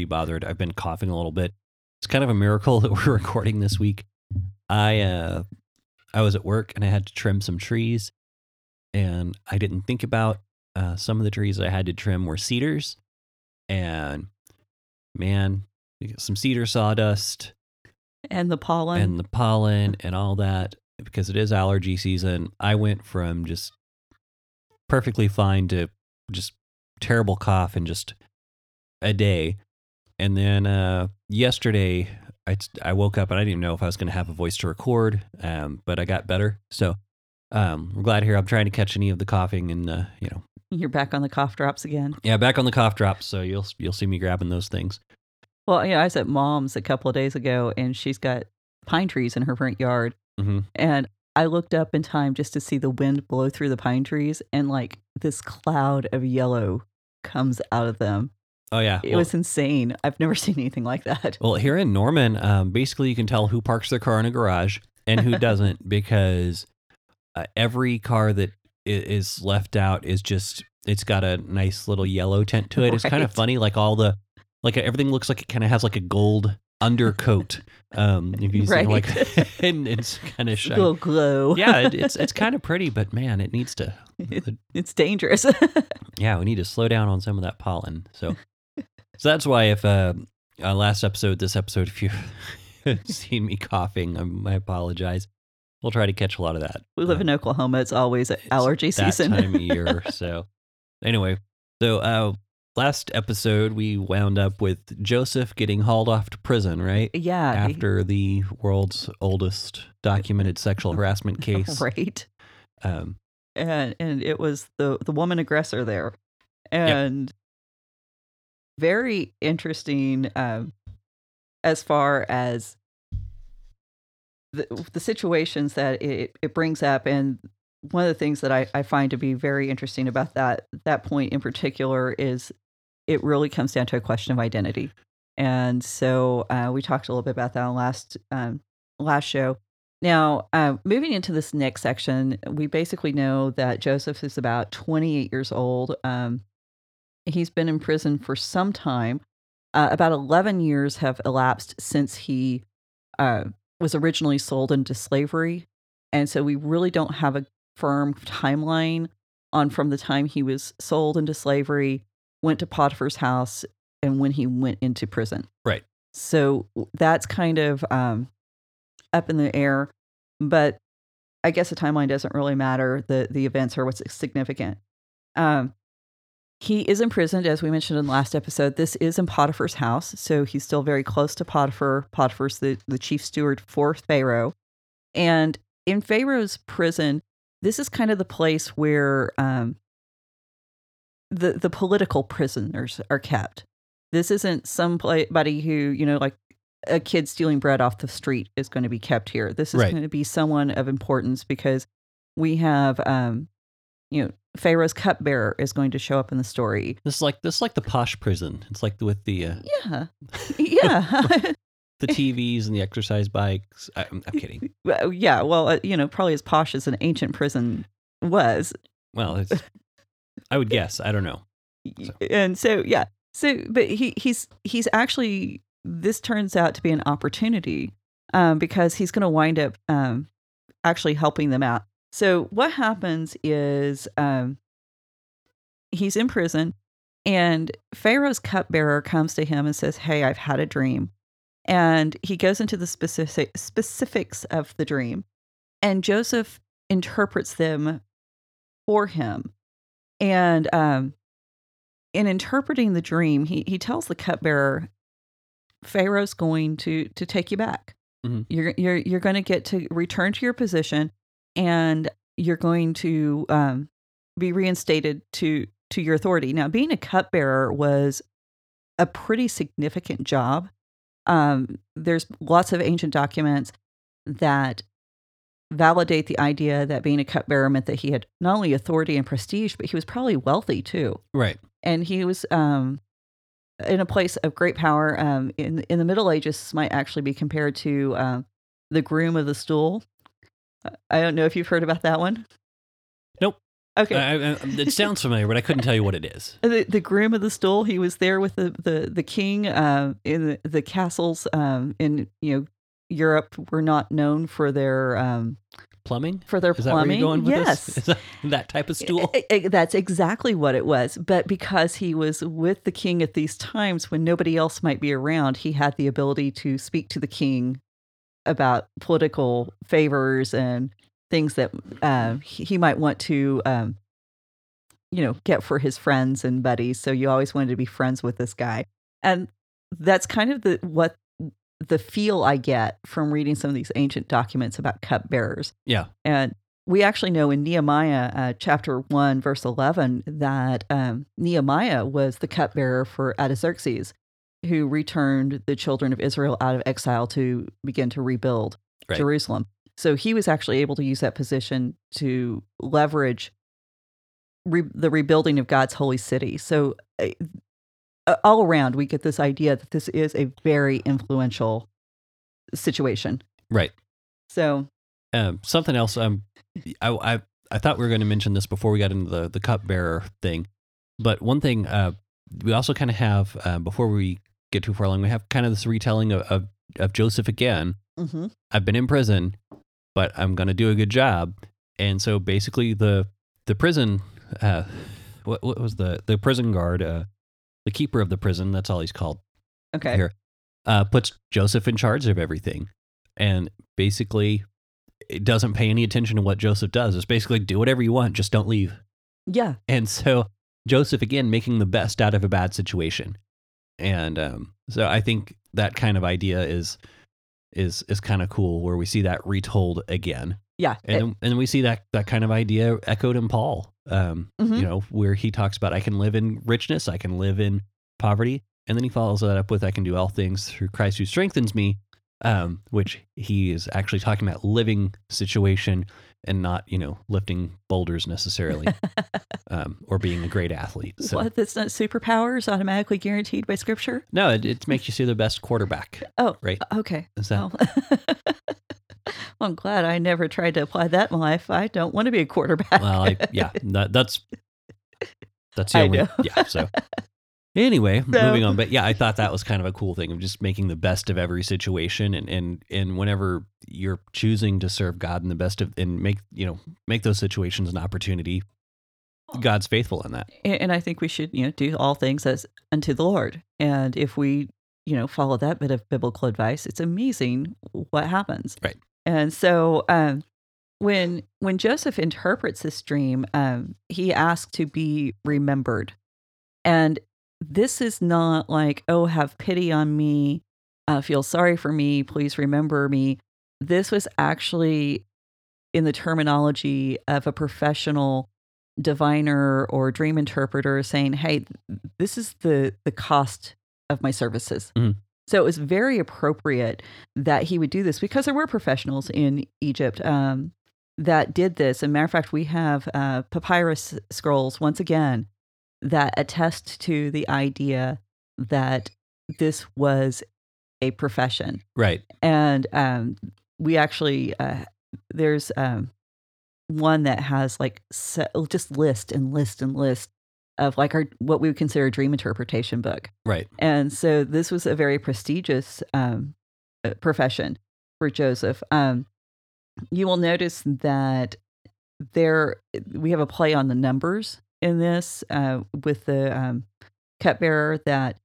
be bothered. I've been coughing a little bit. It's kind of a miracle that we're recording this week. I uh I was at work and I had to trim some trees and I didn't think about uh, some of the trees I had to trim were cedars and man, some cedar sawdust and the pollen and the pollen and all that because it is allergy season. I went from just perfectly fine to just terrible cough in just a day. And then uh, yesterday, I, I woke up and I didn't even know if I was going to have a voice to record, um, but I got better. So um, we're glad here. I'm trying to catch any of the coughing and, uh, you know. You're back on the cough drops again. Yeah, back on the cough drops. So you'll you'll see me grabbing those things. Well, yeah, I was at mom's a couple of days ago and she's got pine trees in her front yard. Mm-hmm. And I looked up in time just to see the wind blow through the pine trees and like this cloud of yellow comes out of them. Oh yeah, It was insane. I've never seen anything like that. Well, here in Norman, um, basically you can tell who parks their car in a garage and who doesn't because uh, every car that is left out is just it's got a nice little yellow tint to it. It's kind of funny, like all the like everything looks like it kind of has like a gold undercoat. Um, if you Right. like and it's kind of shiny. little glow. Yeah, it, it's it's kind of pretty, but man, it needs to. It- It's dangerous. Yeah, we need to slow down on some of that pollen. So, so that's why if uh, uh last episode, this episode, if you've seen me coughing, um, I apologize. We'll try to catch a lot of that. we live uh, in Oklahoma. It's always it's allergy that season. time of year. So, anyway, so uh, last episode we wound up with Joseph getting hauled off to prison, right? yeah. After the world's oldest documented sexual harassment case. Right. Um, and and it was the the woman aggressor there and very interesting um as far as the, the situations that it, it brings up and one of the things that I, I find to be very interesting about that that point in particular is it really comes down to a question of identity and so uh, we talked a little bit about that on last um, last show now, uh, moving into this next section, we basically know that Joseph is about 28 years old. Um, he's been in prison for some time. Uh, about 11 years have elapsed since he uh, was originally sold into slavery. And so we really don't have a firm timeline on from the time he was sold into slavery, went to Potiphar's house, and when he went into prison. Right. So that's kind of um, up in the air, but I guess the timeline doesn't really matter. The the events are what's significant. Um, he is imprisoned, as we mentioned in the last episode. This is in Potiphar's house, so he's still very close to Potiphar. Potiphar's the, the chief steward for Pharaoh. And in Pharaoh's prison, this is kind of the place where um, the the political prisoners are kept. This isn't somebody who, you know, like a kid stealing bread off the street is going to be kept here. This is Right. going to be someone of importance because we have, um, you know, Pharaoh's cupbearer is going to show up in the story. this is like this is like the posh prison. It's like with the uh, Yeah, yeah, the TVs and the exercise bikes. I, I'm, I'm kidding. Yeah. Well, uh, you know, probably as posh as an ancient prison was. Well, it's, I would guess. I don't know. So. and so yeah so but he he's he's actually this turns out to be an opportunity um because he's going to wind up um actually helping them out so what happens is um he's in prison and pharaoh's cupbearer comes to him and says hey i've had a dream and he goes into the specific specifics of the dream and joseph interprets them for him and um in interpreting the dream, he he tells the cupbearer, Pharaoh's going to to take you back. Mhm. You're you're you're going to get to return to your position, and you're going to um, be reinstated to to your authority. Now, being a cupbearer was a pretty significant job um, there's lots of ancient documents that validate the idea that being a cupbearer meant that he had not only authority and prestige, but he was probably wealthy too. Right. And he was um, in a place of great power. Um, in in the Middle Ages, might actually be compared to um, the groom of the stool. I don't know if you've heard about that one. Nope. Okay. I, I, it sounds familiar, but I couldn't tell you what it is. the, the groom of the stool. He was there with the the the king uh, in the, the castles um, in you know Europe were not known for their um, Plumbing? for their Is plumbing. you're going with yes. this? Is that, that type of stool? I- I- that's exactly what it was. But because he was with the king at these times when nobody else might be around, he had the ability to speak to the king about political favors and things that uh, he might want to, um, you know, get for his friends and buddies. So you always wanted to be friends with this guy, and that's kind of the what the feel I get from reading some of these ancient documents about cupbearers. Yeah. And we actually know in Nehemiah uh, chapter 1, verse 11, that um, Nehemiah was the cupbearer for Artaxerxes, who returned the children of Israel out of exile to begin to rebuild Right. Jerusalem. So he was actually able to use that position to leverage re- the rebuilding of God's holy city. So uh, all around, we get this idea that this is a very influential situation. Right. So Um, something else. Um, I, I I thought we were going to mention this before we got into the the cupbearer thing, but one thing uh, we also kind of have uh, before we get too far along, we have kind of this retelling of of, of Joseph again. mhm. I've been in prison, but I'm to do a good job. And so basically, the the prison, uh, what what was the the prison guard, uh, the keeper of the prison? That's all he's called okay. here. Uh, puts Joseph in charge of everything, and basically, it doesn't pay any attention to what Joseph does. It's basically do whatever you want, just don't leave. Yeah. And so Joseph again making the best out of a bad situation, and um, so I think that kind of idea is is is kind of cool where we see that retold again, Yeah. and then, and we see that that kind of idea echoed in Paul, um, Mhm. you know, where he talks about I can live in richness, I can live in poverty, and then he follows that up with I can do all things through Christ who strengthens me, um, which he is actually talking about living situation and not you know lifting boulders necessarily um, or being a great athlete. So what? That's not superpowers automatically guaranteed by scripture? no, it, it makes you see the best quarterback. Oh, Right. Okay. Is that Oh. well, I'm glad I never tried to apply that in my life. I don't want to be a quarterback. well? I, yeah, that, that's that's the I only know. yeah. So anyway, So- moving on. But yeah, I thought that was kind of a cool thing of just making the best of every situation, and and and whenever you're choosing to serve God in the best of and make you know make those situations an opportunity, God's faithful in that. And I think we should, you know, do all things as unto the Lord. And if we, you know, follow that bit of biblical advice, it's amazing what happens. Right. And so, um, when when Joseph interprets this dream, um, he asks to be remembered, and this is not like, oh, have pity on me, uh, feel sorry for me, please remember me. This was actually in the terminology of a professional diviner or dream interpreter saying, "Hey, this is the the cost of my services." Mhm. So it was very appropriate that he would do this because there were professionals in Egypt um, that did this. And matter of fact, we have uh, papyrus scrolls once again that attest to the idea that this was a profession Right. and um, we actually uh, there's um, one that has like se- just list and list and list of like our what we would consider a dream interpretation book Right. and so this was a very prestigious um, uh, profession for joseph um, you will notice that there we have a play on the numbers in this uh, with the um, cupbearer that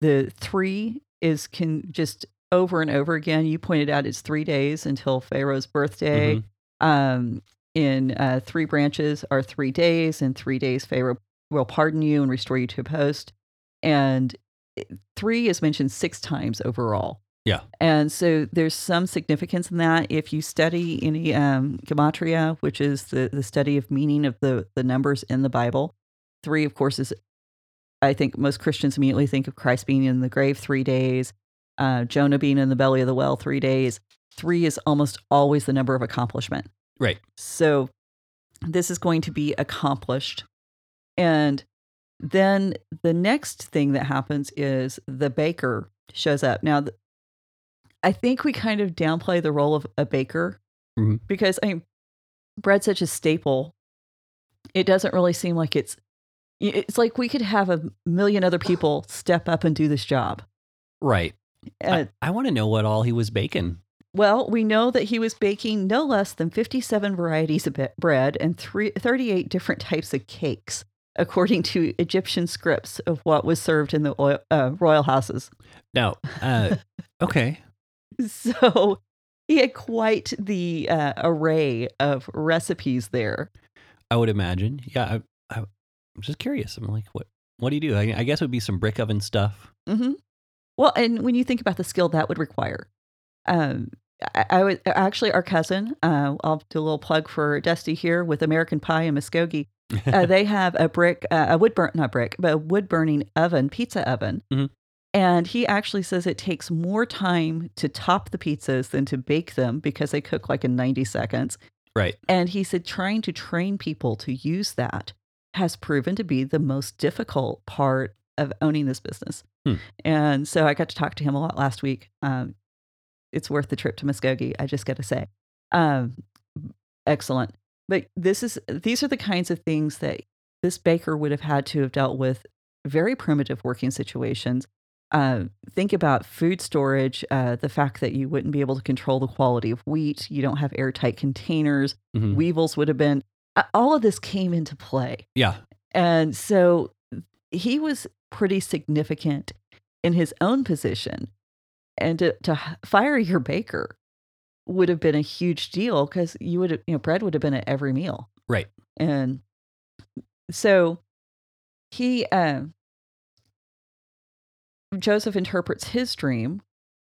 the three is can just over and over again. You pointed out it's three days until Pharaoh's birthday. Mhm. Um, in uh, three branches are three days, and three days Pharaoh will pardon you and restore you to a post. And three is mentioned six times overall. Yeah. And so there's some significance in that. If you study any um, gematria, which is the, the study of meaning of the, the numbers in the Bible, three, of course, is I think most Christians immediately think of Christ being in the grave three days. uh, Jonah being in the belly of the well three days. Three is almost always the number of accomplishment. Right. So this is going to be accomplished. And then the next thing that happens is the baker shows up. Now, I think we kind of downplay the role of a baker Mhm. because I mean, bread's such a staple. It doesn't really seem like it's. It's like we could have a million other people step up and do this job. Right. Uh, I, I want to know what all he was baking. well, we know that he was baking no less than 57 varieties of bread and three, 38 different types of cakes, according to Egyptian scripts of what was served in the oil, uh, royal houses. Now, uh, okay. So he had quite the uh, array of recipes there. I would imagine. Yeah. I, I, I'm just curious. I'm like, what? What do you do? I, I guess it would be some brick oven stuff. hmm Well, and when you think about the skill that would require, um, I, I would actually our cousin. Uh, I'll do a little plug for Dusty here with American Pie and Muskogee. uh, they have a brick, uh, a wood burn, not brick, but a wood burning oven, pizza oven. Mhm. And he actually says it takes more time to top the pizzas than to bake them because they cook like in 90 seconds. right. And he said trying to train people to use that has proven to be the most difficult part of owning this business. Hmm. And so I got to talk to him a lot last week. Um, it's worth the trip to Muskogee, I just got to say. Um, excellent. But this is these are the kinds of things that this baker would have had to have dealt with very primitive working situations. Uh, think about food storage, uh, the fact that you wouldn't be able to control the quality of wheat, you don't have airtight containers, Mhm. weevils would have been, uh, all of this came into play. Yeah. And so he was pretty significant in his own position. And to, to fire your baker would have been a huge deal because you would have, you know, bread would have been at every meal. Right. And so he, uh, Joseph interprets his dream.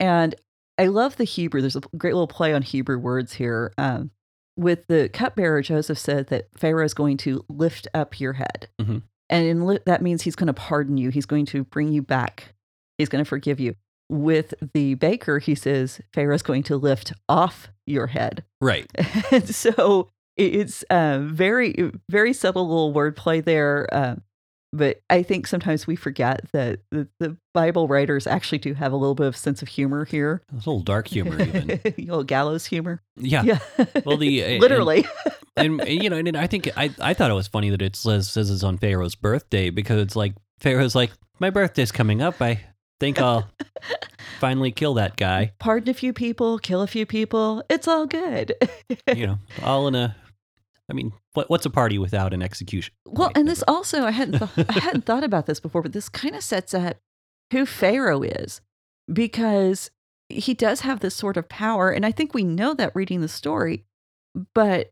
And I love the Hebrew. There's a great little play on Hebrew words here. Um, with the cupbearer, Joseph said that Pharaoh is going to lift up your head. Mhm. And in li- that means he's going to pardon you, he's going to bring you back, he's going to forgive you. With the baker, he says Pharaoh's going to lift off your head. Right. and so it- it's uh, very, very subtle little wordplay there. Uh, but I think sometimes we forget that the, the Bible writers actually do have a little bit of sense of humor here. A little dark humor, even. a little gallows humor. Yeah. Yeah. Well, the literally. and, and, you know, and I think I I thought it was funny that it says says it's on Pharaoh's birthday because it's like Pharaoh's like my birthday's coming up. I think I'll finally kill that guy. Pardon a few people, kill a few people. It's all good. You know, all in a. I mean, what what's a party without an execution? Well, Right, and this also I hadn't th- I hadn't thought about this before, but this kind of sets up who Pharaoh is because he does have this sort of power, and I think we know that reading the story. But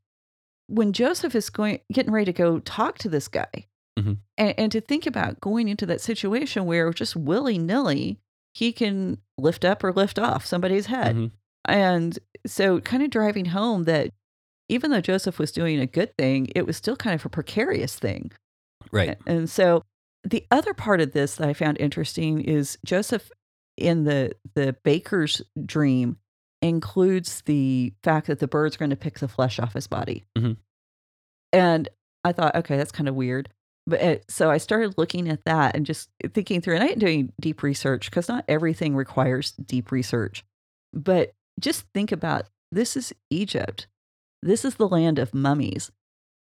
when Joseph is going getting ready to go talk to this guy, Mhm. and, and to think about going into that situation where just willy nilly he can lift up or lift off somebody's head, Mhm. and so kind of driving home that even though Joseph was doing a good thing, it was still kind of a precarious thing. Right. And so the other part of this that I found interesting is Joseph in the the baker's dream includes the fact that the bird's are going to pick the flesh off his body. Mhm. And I thought, okay, that's kind of weird. But it, so I started looking at that and just thinking through, and I doing deep research because not everything requires deep research. But just think about this is Egypt. This is the land of mummies.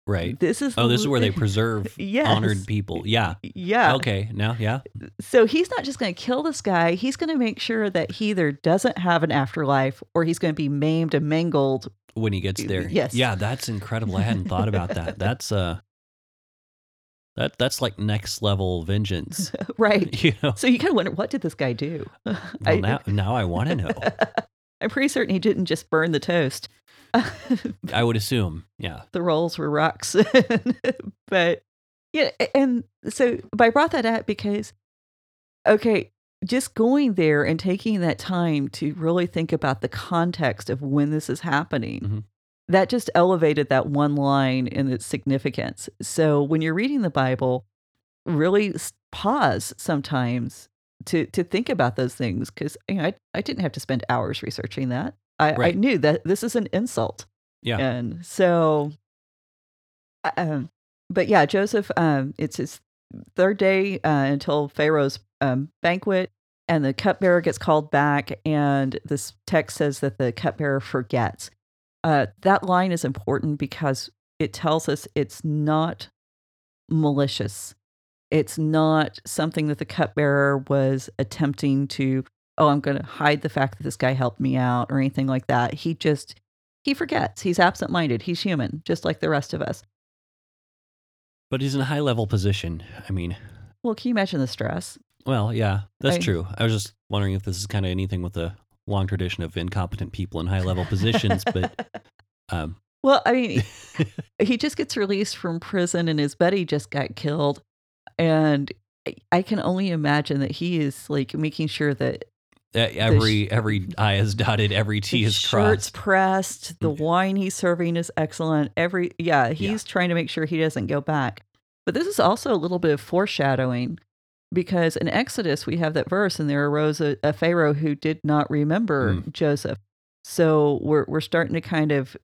Right. This is Oh, this is where they preserve Yes. honored people. Yeah. Yeah. Okay. Now, yeah. So he's not just going to kill this guy. He's going to make sure that he either doesn't have an afterlife or he's going to be maimed and mangled. When he gets there. Yes. Yeah, that's incredible. I hadn't thought about that. That's uh that that's like next level vengeance. right. You know. So you kind of wonder, what did this guy do? Well, I- now now I want to know. I'm pretty certain he didn't just burn the toast. I would assume. Yeah. the rolls were rocks. but yeah, and so but I brought that up because okay, just going there and taking that time to really think about the context of when this is happening. Mhm. That just elevated that one line in its significance. So when you're reading the Bible, really pause sometimes to to think about those things because you know I, I didn't have to spend hours researching that. I, I knew that this is an insult. Yeah. And so, uh, um, but yeah, Joseph, um, it's his third day uh, until Pharaoh's um, banquet, and the cupbearer gets called back, and this text says that the cupbearer forgets. Uh, that line is important because it tells us it's not malicious. It's not something that the cupbearer was attempting to, oh, I'm going to hide the fact that this guy helped me out or anything like that. He just, he forgets. He's absent minded. He's human, just like the rest of us. But he's in a high level position. I mean, Well, can you imagine the stress? well, yeah, that's I- true. I was just wondering if this is kind of anything with a long tradition of incompetent people in high level positions, but um, well, I mean, he just gets released from prison and his buddy just got killed. And I- I can only imagine that he is like making sure that e- every every I is dotted, every T is shirt's crossed. pressed, the Okay. wine he's serving is excellent. Every yeah, he's trying to make sure he doesn't go back. But this is also a little bit of foreshadowing because in Exodus we have that verse and there arose a, a Pharaoh who did not remember Mm. Joseph. So we're we're starting to kind of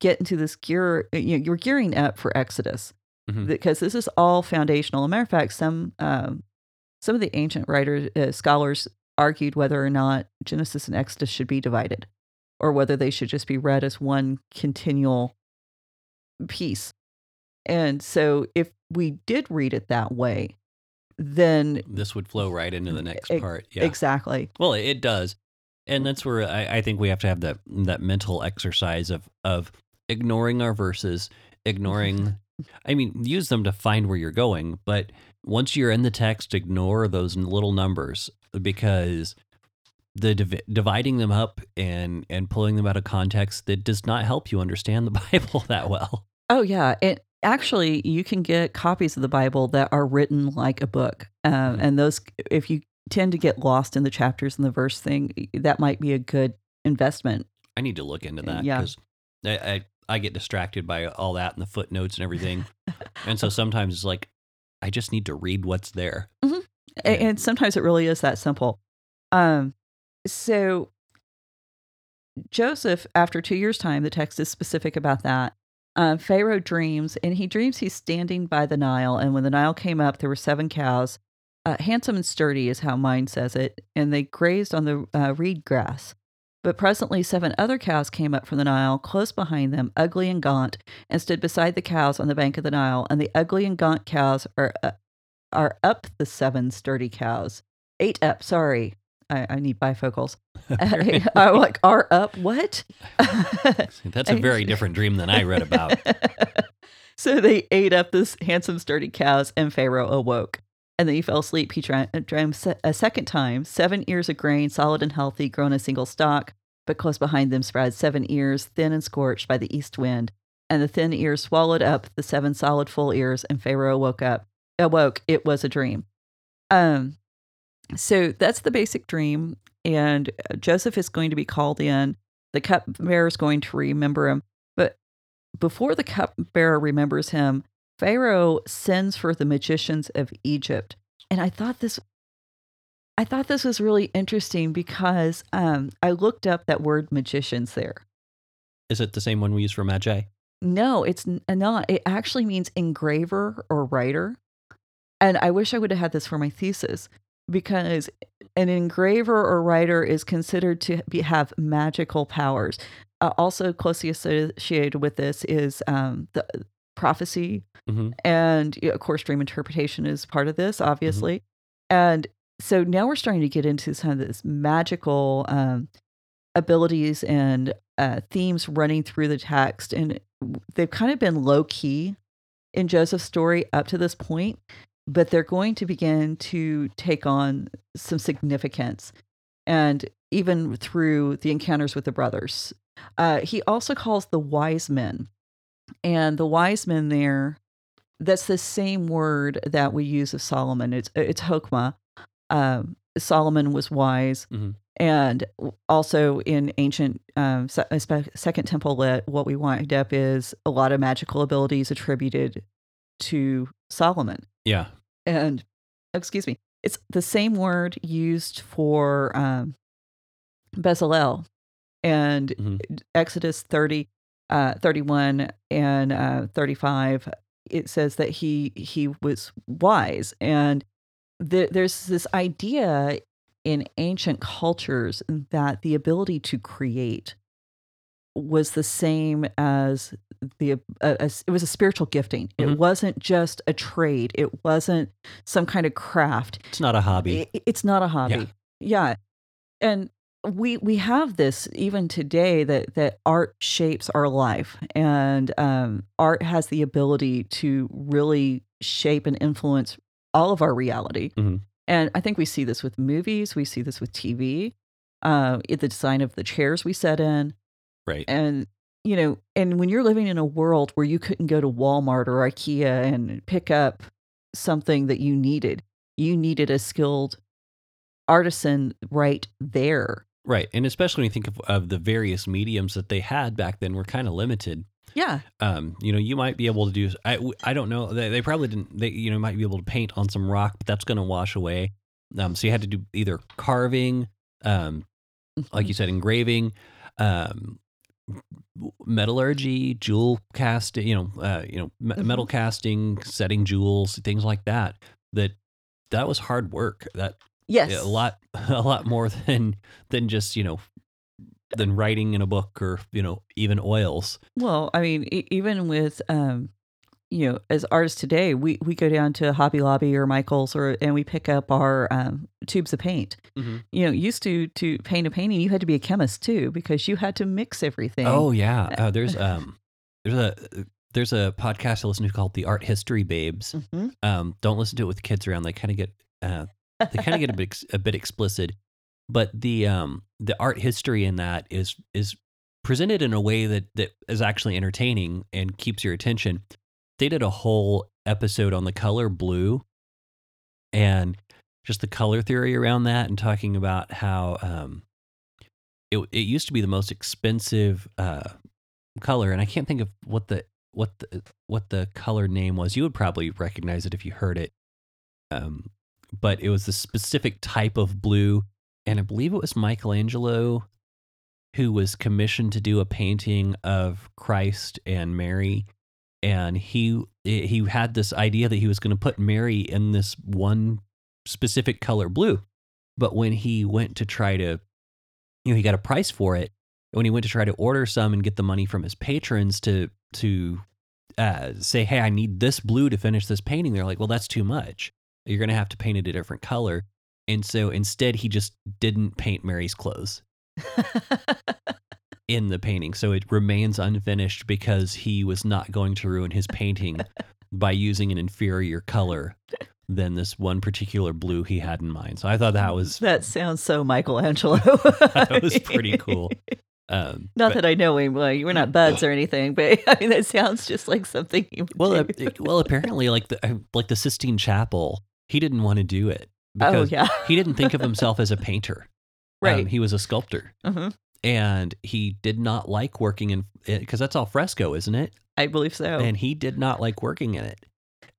get into this gear you know, you're gearing up for Exodus Mhm. because this is all foundational. As a matter of fact, some um, some of the ancient writers uh, scholars argued whether or not Genesis and Exodus should be divided, or whether they should just be read as one continual piece. And so, if we did read it that way, then This would flow right into the next Ex- part. Yeah. exactly, Well, it does, and mm. that's where I, I think we have to have that that mental exercise of of ignoring our verses, mm-hmm. ignoring. I mean, use them to find where you're going, but once you're in the text, ignore those little numbers because the div- dividing them up and and pulling them out of context that does not help you understand the Bible that well. Oh yeah, it actually you can get copies of the Bible that are written like a book, um, Mhm. and those if you tend to get lost in the chapters and the verse thing, that might be a good investment. I need to look into that Yeah. because I, I I get distracted by all that and the footnotes and everything, and so sometimes it's like I just need to read what's there. A- Yeah. and sometimes it really is that simple. Um, so Joseph, after two years' time, the text is specific about that. Um, Pharaoh dreams, and he dreams he's standing by the Nile, and when the Nile came up, there were seven cows, uh, handsome and sturdy, is how mine says it, and they grazed on the uh, reed grass. But presently, seven other cows came up from the Nile, close behind them, ugly and gaunt, and stood beside the cows on the bank of the Nile. And the ugly and gaunt cows are uh, are up the seven sturdy cows. Eight up, sorry. I, I need bifocals. I'm like, are up what? That's a very different dream than I read about. so they ate up this handsome, sturdy cows, and Pharaoh awoke. And then he fell asleep. He se- a second time, seven ears of grain, solid and healthy, grown a single stalk, but close behind them spread seven ears, thin and scorched by the east wind. And the thin ears swallowed up the seven solid full ears, and Pharaoh woke up. Awoke. It was a dream. Um, so that's the basic dream. And uh, Joseph is going to be called in. The cupbearer is going to remember him. But before the cupbearer remembers him, Pharaoh sends for the magicians of Egypt. And I thought this I thought this was really interesting because um, I looked up that word magicians there. Is it the same one we use for magi? No, it's not. It actually means engraver or writer. And I wish I would have had this for my thesis because an engraver or writer is considered to be, have magical powers. Uh, also, closely associated with this is um, the prophecy, hmm and of course, dream interpretation is part of this, obviously. And so now we're starting to get into some of this magical um, abilities and uh, themes running through the text, and they've kind of been low key in Joseph's story up to this point, but they're going to begin to take on some significance, and even through the encounters with the brothers. Uh, he also calls the wise men, and the wise men there. That's the same word that we use of Solomon. It's it's hokmah. Um, Solomon was wise, Mhm. and also in ancient um, uh, Second Temple lit, what we wind up is a lot of magical abilities attributed to Solomon. Yeah. And excuse me, it's the same word used for um, Bezalel and Mhm. Exodus 30, uh, 31 and uh, 35. It says that he he was wise, and the, there's this idea in ancient cultures that the ability to create was the same as the uh, as, it was a spiritual gifting. Mhm. It wasn't just a trade. It wasn't some kind of craft. It's not a hobby. I- it's not a hobby. Yeah. And we we have this even today that that art shapes our life and um, art has the ability to really shape and influence all of our reality. Mhm. And I think we see this with movies, we see this with TV, uh, the design of the chairs we sit in, Right. and you know, and when you're living in a world where you couldn't go to Walmart or IKEA and pick up something that you needed, you needed a skilled artisan right there. Right. And especially when you think of, of the various mediums that they had back then were kind of limited. Yeah. Um, you know, you might be able to do, I, I don't know. They, they probably didn't, they, you know, might be able to paint on some rock, but that's going to wash away. Um, so you had to do either carving, um, like you said, engraving, um, metallurgy, jewel casting, you know, uh, you know, me- metal casting, setting jewels, things like that. That that was hard work. That yes. a lot, a lot more than than just you know than writing in a book or you know even oils. Well, I mean, e- even with um, you know, as artists today, we we go down to Hobby Lobby or Michaels or and we pick up our um, tubes of paint. You know, used to to paint a painting, you had to be a chemist too because you had to mix everything. Oh yeah, uh, there's um there's a there's a podcast I listen to called The Art History Babes. Mhm. Um, don't listen to it with kids around; they kind of get uh, they kind of get a bit a bit explicit. But the um the art history in that is is presented in a way that that is actually entertaining and keeps your attention. They did a whole episode on the color blue and just the color theory around that and talking about how um it it used to be the most expensive uh color and I can't think of what the what the what the color name was. You would probably recognize it if you heard it. Um but it was a specific type of blue and I believe it was Michelangelo who was commissioned to do a painting of Christ and Mary and he he had this idea that he was going to put Mary in this one specific color blue but when he went to try to you know he got a price for it when he went to try to order some and get the money from his patrons to to uh, say hey I need this blue to finish this painting they're like well that's too much you're going to have to paint it a different color and so instead he just didn't paint Mary's clothes in the painting. So it remains unfinished because he was not going to ruin his painting by using an inferior color than this one particular blue he had in mind. So I thought that was that sounds so Michelangelo. that was pretty cool. Um, Not but- that I know him. Like we're not buds or anything, but I mean that sounds just like something he would well, uh, well, apparently, like the uh, like the Sistine Chapel, he didn't want to do it oh because yeah, he didn't think of himself as a painter. right. Um, he was a sculptor, Mhm. and he did not like working in because that's all fresco, isn't it? I believe so. and he did not like working in it.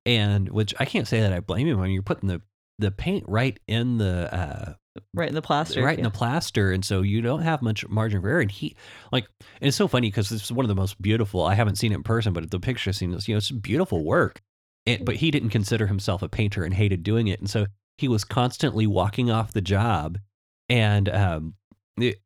And which I can't say that I blame him. I mean, you're putting the the paint right in the uh, right in the plaster. right in the plaster, and so you don't have much margin of error. And he like, and it's so funny because this is one of the most beautiful. I haven't seen it in person, but the picture I've seen is you know it's beautiful work. And, but he didn't consider himself a painter and hated doing it, and so he was constantly walking off the job, and um,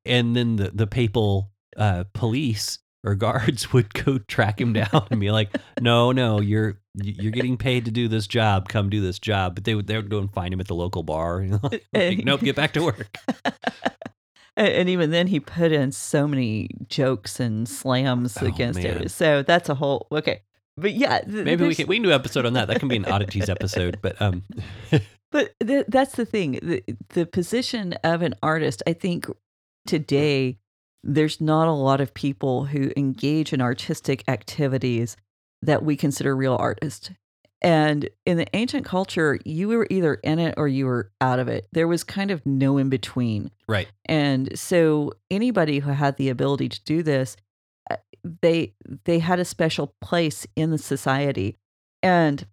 and then the the papal uh, police or guards would go track him down and be like, "No, no, you're you're getting paid to do this job. Come do this job." But they would they would go and find him at the local bar. You know, like, nope, get back to work. And- And even then, he put in so many jokes and slams Oh, against man. it. So that's a whole okay. But yeah, th- Maybe we can we can do an episode on that. That can be an oddities episode. But um, But th- that's the thing. The, the position of an artist, I think today, there's not a lot of people who engage in artistic activities that we consider real artists. And in the ancient culture, you were either in it or you were out of it. There was kind of no in between. right, And so anybody who had the ability to do this, they they had a special place in the society. And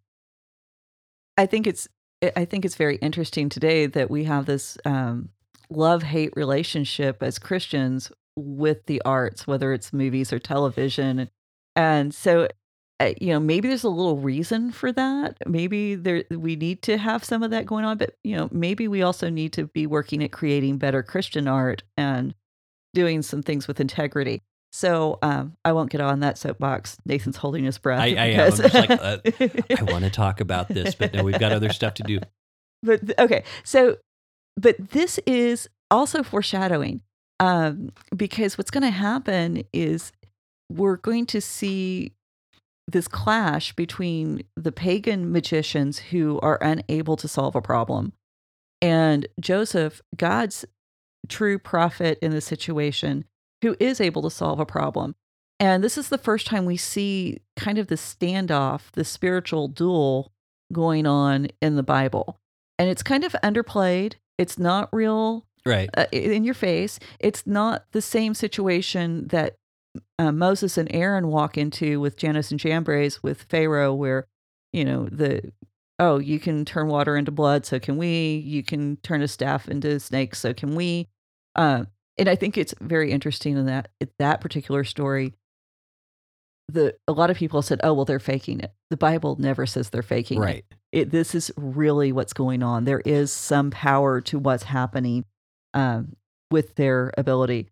I think it's I- think it's very interesting today that we have this um, love hate relationship as Christians with the arts, whether it's movies or television. And so, uh, you know, maybe there's a little reason for that. Maybe there we need to have some of that going on, but you know, maybe we also need to be working at creating better Christian art and doing some things with integrity. So um, I won't get on that soapbox. Nathan's holding his breath. I- I am. Like, uh, I want to talk about this, but no, we've got other stuff to do. but okay so but this is also foreshadowing um because what's going to happen is we're going to see this clash between the pagan magicians who are unable to solve a problem and joseph god's true prophet in the situation who is able to solve a problem and this is the first time we see kind of the standoff the spiritual duel going on in the bible and it's kind of underplayed. It's not real Right. uh, in your face. It's not the same situation that uh, Moses and Aaron walk into with Jannes and Jambres with Pharaoh, where you know the oh you can turn water into blood, so can we. You can turn a staff into snakes, so can we. Uh, and I think it's very interesting in that that particular story. The a lot of people said, "Oh, well, they're faking it." The Bible never says they're faking it Right. it, this is really what's going on. There is some power to what's happening um, with their ability.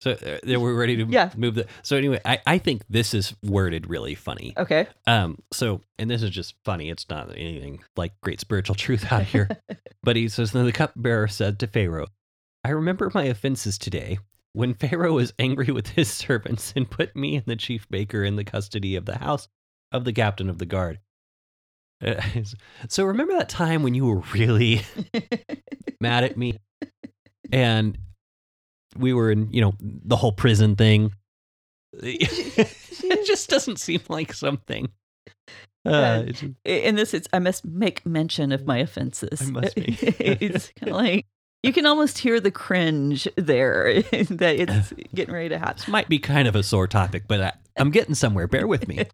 So uh, we're ready to Yeah. move the. So anyway, I, I think this is worded really funny. Okay. Um. So and this is just funny. It's not anything like great spiritual truth out here. but he says, then the cupbearer said to Pharaoh, "I remember my offenses today." When Pharaoh was angry with his servants and put me and the chief baker in the custody of the house of the captain of the guard. Uh, so remember that time when you were really mad at me and we were in you know the whole prison thing it just doesn't seem like something uh, In this, it's I must make mention of my offenses. I must make- it's kind of like you can almost hear the cringe there that it's getting ready to happen. this might be kind of a sore topic but I, i'm getting somewhere bear with me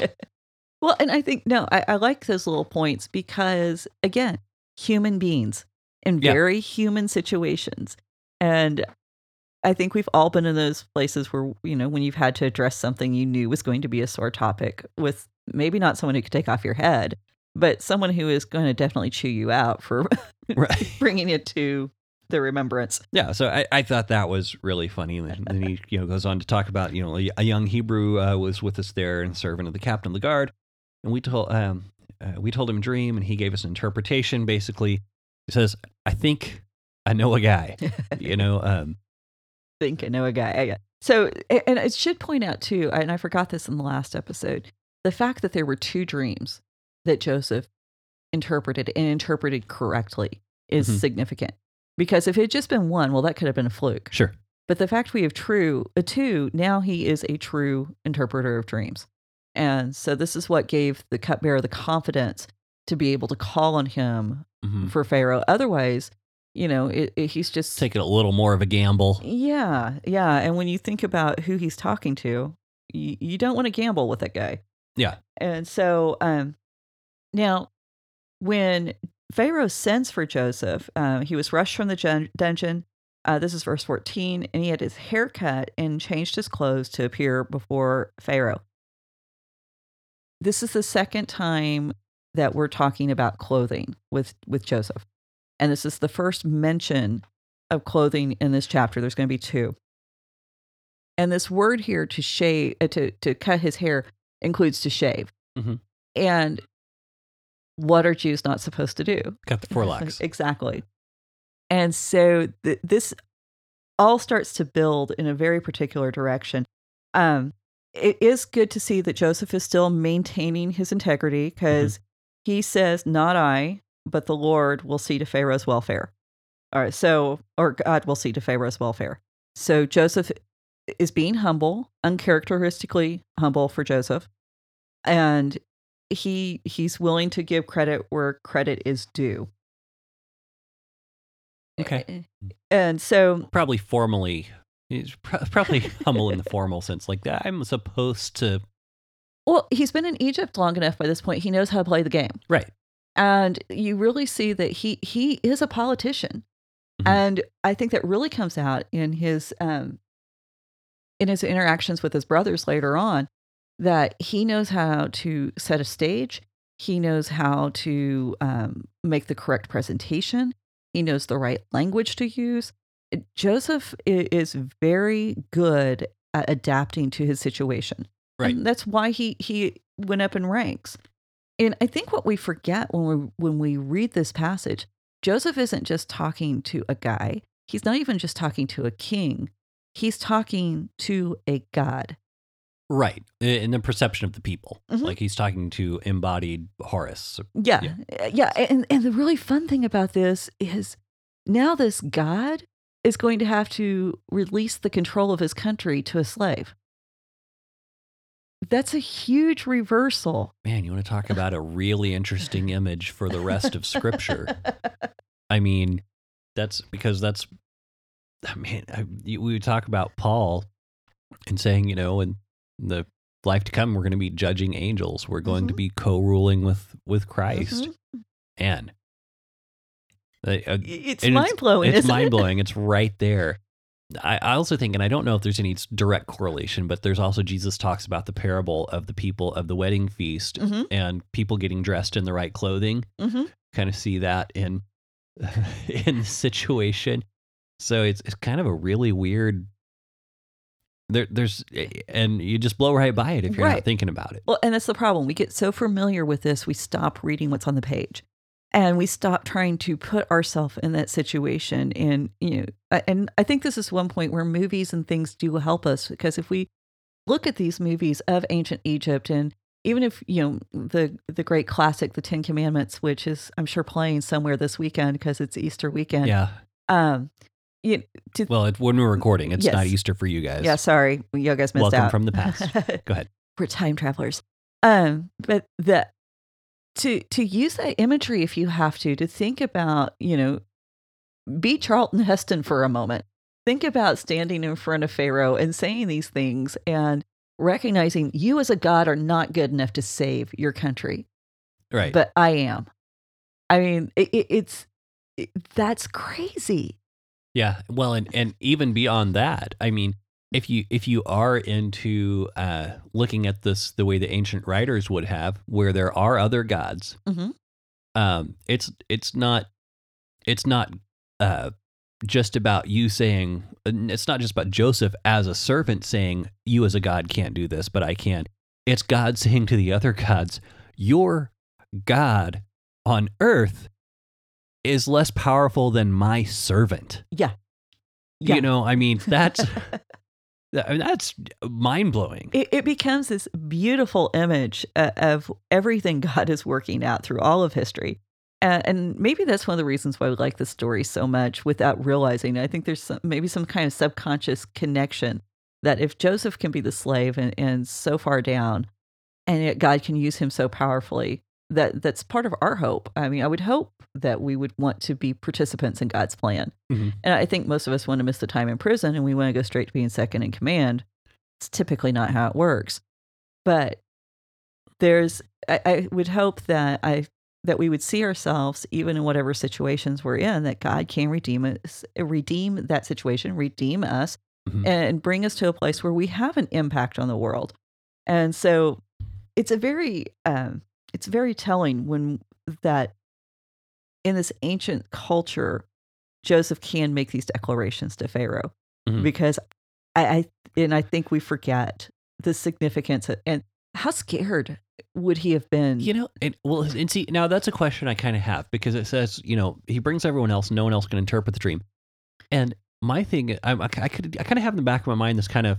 Well, and I think no, I, I like those little points because again, human beings in Yeah. very human situations, and I think we've all been in those places where you know when you've had to address something you knew was going to be a sore topic with maybe not someone who could take off your head, but someone who is going to definitely chew you out for right bringing it to the remembrance. Yeah, so I, I thought that was really funny. And then, he you know goes on to talk about you know a, a young Hebrew uh, was with us there and servant of the captain of the guard, and we told um uh, we told him dream and he gave us an interpretation. Basically, he says, "I think I know a guy." You know, um, think I know a guy. I- So, and I should point out too, and I forgot this in the last episode, the fact that there were two dreams that Joseph interpreted and interpreted correctly is Mhm. significant. Because if it had just been one, well, that could have been a fluke. sure, But the fact we have true a two, now he is a true interpreter of dreams. And so this is what gave the cupbearer the confidence to be able to call on him Mhm. for Pharaoh. Otherwise, you know, it, it- he's just taking a little more of a gamble. yeah, yeah. And when you think about who he's talking to, you, you don't want to gamble with that guy. Yeah. And so, um, now when Pharaoh sends for Joseph, uh, he was rushed from the gen- dungeon. Uh, this is verse 14, and he had his hair cut and changed his clothes to appear before Pharaoh. This is the second time that we're talking about clothing with, with Joseph. And this is the first mention of clothing in this chapter. There's going to be two. And this word here to shave, uh, to, to cut his hair includes to shave. Mhm. And what are Jews not supposed to do? Got the forelocks. exactly. And so th- this all starts to build in a very particular direction. Um, it is good to see that Joseph is still maintaining his integrity because he says, Not I, but the Lord will see to Pharaoh's welfare. All right. So, or God will see to Pharaoh's welfare. So Joseph is being humble, uncharacteristically humble for Joseph. And he he's willing to give credit where credit is due. Eh, okay. Eh, eh, and so Probably formally, he's probably humble in the formal sense, like that. I'm supposed to Well, he's been in Egypt long enough by this point. He knows how to play the game. Right. And you really see that he he is a politician. Mhm. And I think that really comes out in his um in his interactions with his brothers later on that he knows how to set a stage. He knows how to um, make the correct presentation. He knows the right language to use. Joseph is very good at adapting to his situation. Right. And that's why he he went up in ranks. And I think what we forget when we when we read this passage, Joseph isn't just talking to a guy. He's not even just talking to a king. He's talking to a god. Right. In the perception of the people. Mhm. Like he's talking to embodied Horus. Yeah. Yeah. Uh, Yeah. And and the really fun thing about this is now this god is going to have to release the control of his country to a slave. That's a huge reversal. Man, you want to talk about a really interesting image for the rest of scripture. I mean, that's because that's, I mean, I, you- we would talk about Paul and saying, you know, in the life to come, we're going to be judging angels. We're going to Mhm. be co-ruling with with Christ. Mhm. And uh, uh, It's mind blowing. it's mind blowing. It's right there. I, I also think, and I don't know if there's any direct correlation, but there's also Jesus talks about the parable of the people of the wedding feast hmm and people getting dressed in the right clothing. hmm Kind of see that in in the situation. So it's it's kind of a really weird. There, there's, and you just blow right by it if you're not thinking about it. Well, and that's the problem. We get so familiar with this, we stop reading what's on the page. And we stop trying to put ourselves in that situation. And, you know, and I think this is one point where movies and things do help us because if we look at these movies of ancient Egypt and even if, you know, the the great classic, The Ten Commandments, which is I'm sure playing somewhere this weekend because it's Easter weekend. Yeah. Um you to, Well, it, when we're recording, it's not Easter for you guys. yeah, sorry. You guys missed Welcome out. from the past. Go ahead. we're time travelers. Um, but the to to use that imagery if you have to to think about you know be Charlton Heston for a moment. Think about standing in front of Pharaoh and saying these things and recognizing you as a god are not good enough to save your country, Right. but I am. I mean, it, it, it's it, that's crazy. Yeah, well, and and even beyond that, I mean, if you if you are into uh, looking at this the way the ancient writers would have, where there are other gods, Mhm. um, it's it's not it's not uh, just about you saying it's not just about Joseph as a servant saying you as a god can't do this, but I can. It's God saying to the other gods, your God on earth is less powerful than my servant. Yeah. Yeah. You know, I mean, that's I mean, that's mind blowing. it, it becomes this beautiful image uh, of everything God is working out through all of history. And, and maybe that's one of the reasons why we like the story so much without realizing. I think there's some, maybe some kind of subconscious connection that if Joseph can be the slave and, and so far down, and yet God can use him so powerfully, that that's part of our hope. I mean, I would hope that we would want to be participants in God's plan. Mhm. And I think most of us want to miss the time in prison and we want to go straight to being second in command. It's typically not how it works. But there's I, I would hope that I that we would see ourselves even in whatever situations we're in, that God can redeem us, redeem that situation, redeem us, Mhm. and bring us to a place where we have an impact on the world. And so it's a very um, it's very telling when that in this ancient culture, Joseph can make these declarations to Pharaoh Mhm. because I, I and I think we forget the significance of, and how scared would he have been? You know, and well, and see, now that's a question I kind of have because it says, you know, he brings everyone else, no one else can interpret the dream. And my thing, I, I could, I kind of have in the back of my mind this kind of,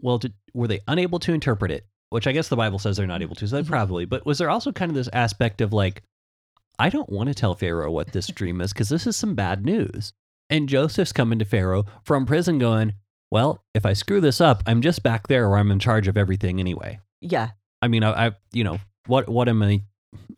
well, did, were they unable to interpret it? Which I guess the Bible says they're not able to, so Mhm. probably. But was there also kind of this aspect of like, I don't want to tell Pharaoh what this dream is because this is some bad news. And Joseph's coming to Pharaoh from prison, going, well, if I screw this up, I'm just back there where I'm in charge of everything anyway. yeah, I mean, I, I you know, what what am I,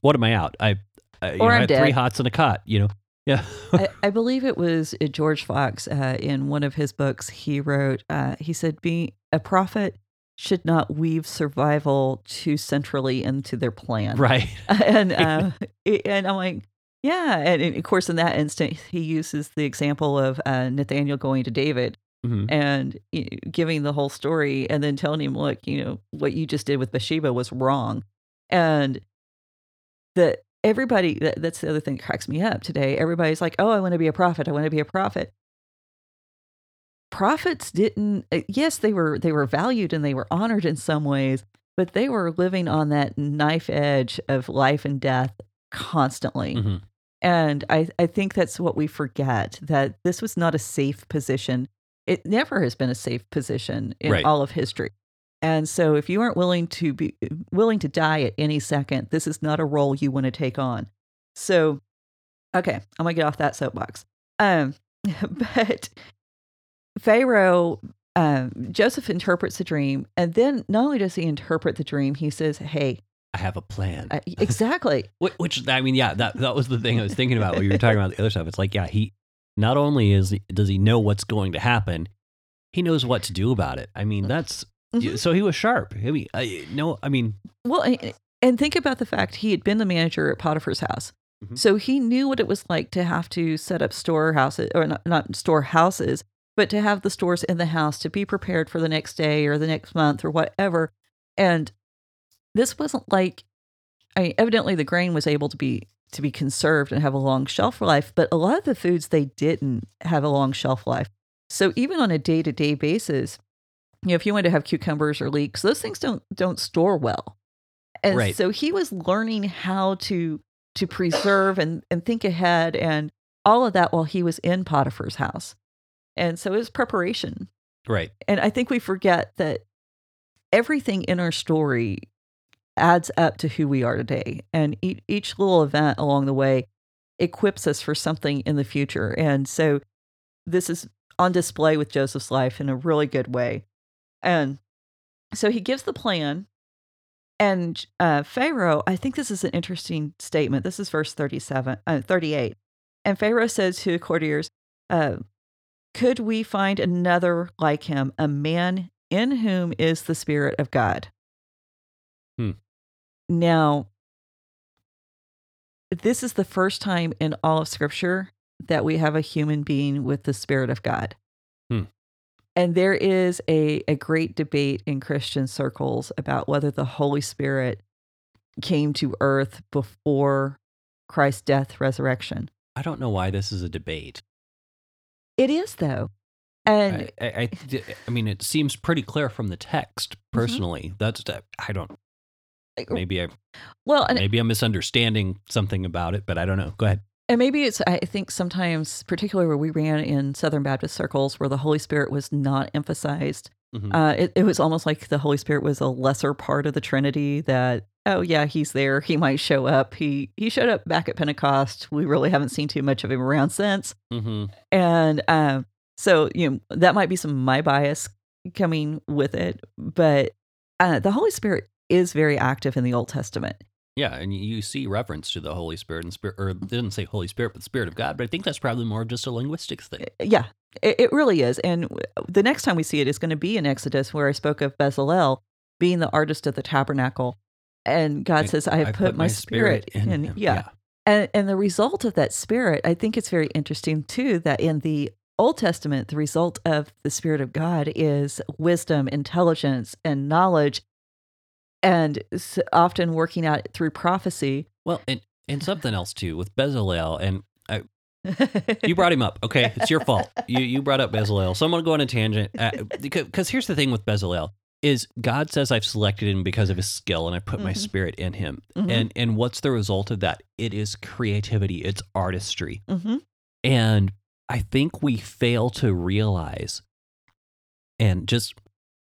what am I out? I, I, you Or know, I I'm had three hots and a cot. You know, yeah, I, I believe it was uh, George Fox uh, in one of his books. He wrote, uh, he said, "Being a prophet should not weave survival too centrally into their plan. Right. and uh, and I'm like, yeah. And, and of course, in that instant, he uses the example of uh, Nathaniel going to David hmm and y- giving the whole story, and then telling him, look, you know, what you just did with Bathsheba was wrong, and that everybody. That, that's the other thing that cracks me up today. Everybody's like, oh, I want to be a prophet. I want to be a prophet. Prophets didn't. uh, Yes, they were they were valued and they were honored in some ways, but they were living on that knife edge of life and death constantly. hmm And I, I think that's what we forget that this was not a safe position. It never has been a safe position in Right. all of history. And so if you aren't willing to be willing to die at any second, this is not a role you want to take on. So okay, I'm gonna get off that soapbox. Um but Pharaoh um, Joseph interprets the dream, and then not only does he interpret the dream, he says, "Hey, I have a plan. uh, exactly, Wh- Which I mean, yeah, that that was the thing I was thinking about when you were talking about the other stuff. It's like, yeah, he not only is he, does he know what's going to happen, he knows what to do about it. I mean, that's Mhm. so he was sharp. I mean, I, no, I mean, Well, and, and think about the fact he had been the manager at Potiphar's house. Mhm. So he knew what it was like to have to set up storehouses, or not, not storehouses, but to have the stores in the house to be prepared for the next day or the next month or whatever. And this wasn't like, I mean, evidently the grain was able to be to be conserved and have a long shelf life, but a lot of the foods they didn't have a long shelf life. So even on a day to day basis, you know, if you wanted to have cucumbers or leeks, those things don't don't store well. And Right. so he was learning how to to preserve and, and think ahead and all of that while he was in Potiphar's house. And so it was preparation. right, And I think we forget that everything in our story adds up to who we are today. And each, each little event along the way equips us for something in the future. And so this is on display with Joseph's life in a really good way. And so he gives the plan. And uh, Pharaoh, I think this is an interesting statement. This is verse 37, uh, 38. And Pharaoh says to the courtiers, uh, Could we find another like him, a man in whom is the Spirit of God? Hmm. Now, this is the first time in all of Scripture that we have a human being with the Spirit of God. Hmm. And there is a, a great debate in Christian circles about whether the Holy Spirit came to earth before Christ's death, resurrection. I don't know why this is a debate. It is, though. And I, I, I, I mean, it seems pretty clear from the text. Mm-hmm. Personally, that's I don't. Maybe I well, maybe I'm misunderstanding something about it, but I don't know. Go ahead. and maybe it's, I think sometimes, particularly where we ran in Southern Baptist circles, where the Holy Spirit was not emphasized, Mhm. uh, it, it was almost like the Holy Spirit was a lesser part of the Trinity that, oh, yeah, he's there. He might show up. He, he showed up back at Pentecost. We really haven't seen too much of him around since. hmm And um, so, you know, that might be some of my bias coming with it. But uh, the Holy Spirit is very active in the Old Testament. Yeah, and you see reference to the Holy Spirit and Spirit, or it didn't say Holy Spirit, but Spirit of God. But I think that's probably more just a linguistics thing. Yeah, it, it really is. And the next time we see it is going to be in Exodus, where I spoke of Bezalel being the artist of the tabernacle. And God I- says, I have put, my, spirit, in. him. Yeah. And, and the result of that spirit, I think it's very interesting too, that in the Old Testament, the result of the Spirit of God is wisdom, intelligence, and knowledge, and often working out through prophecy. Well, and and something else too with Bezalel, and I, you brought him up. Okay, it's your fault. You you brought up Bezalel. So I'm gonna go on a tangent uh, because here's the thing with Bezalel is God says I've selected him because of his skill and I put my Mhm. spirit in him. Mhm. And and what's the result of that? It is creativity. It's artistry. hmm And I think we fail to realize, and just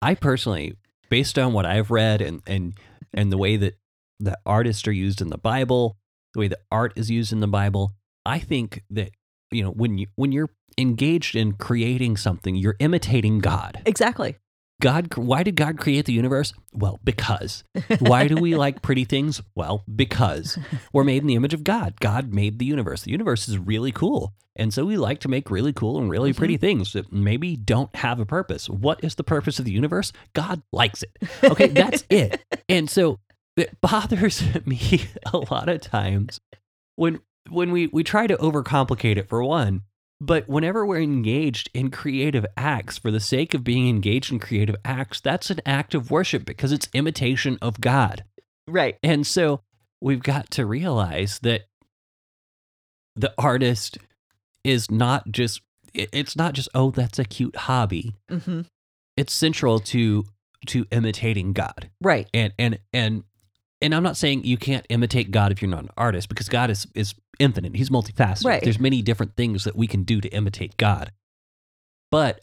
I personally, based on what I've read and and and the way that the artists are used in the Bible, the way that art is used in the Bible, I think that you know when you when you're engaged in creating something, you're imitating God. Exactly. God, why did God create the universe? Well, because. Why do we like pretty things? Well, because we're made in the image of God. God made the universe. The universe is really cool. And so we like to make really cool and really mm-hmm. pretty things that maybe don't have a purpose. What is the purpose of the universe? God likes it. Okay, that's it. And so it bothers me a lot of times when when we we try to overcomplicate it for one but whenever we're engaged in creative acts for the sake of being engaged in creative acts that's an act of worship because it's imitation of god Right. and so we've got to realize that the artist is not just it's not just oh that's a cute hobby hmm it's central to to imitating god Right. and and and and I'm not saying you can't imitate God if you're not an artist because God is is infinite. He's multifaceted. Right. There's many different things that we can do to imitate God. But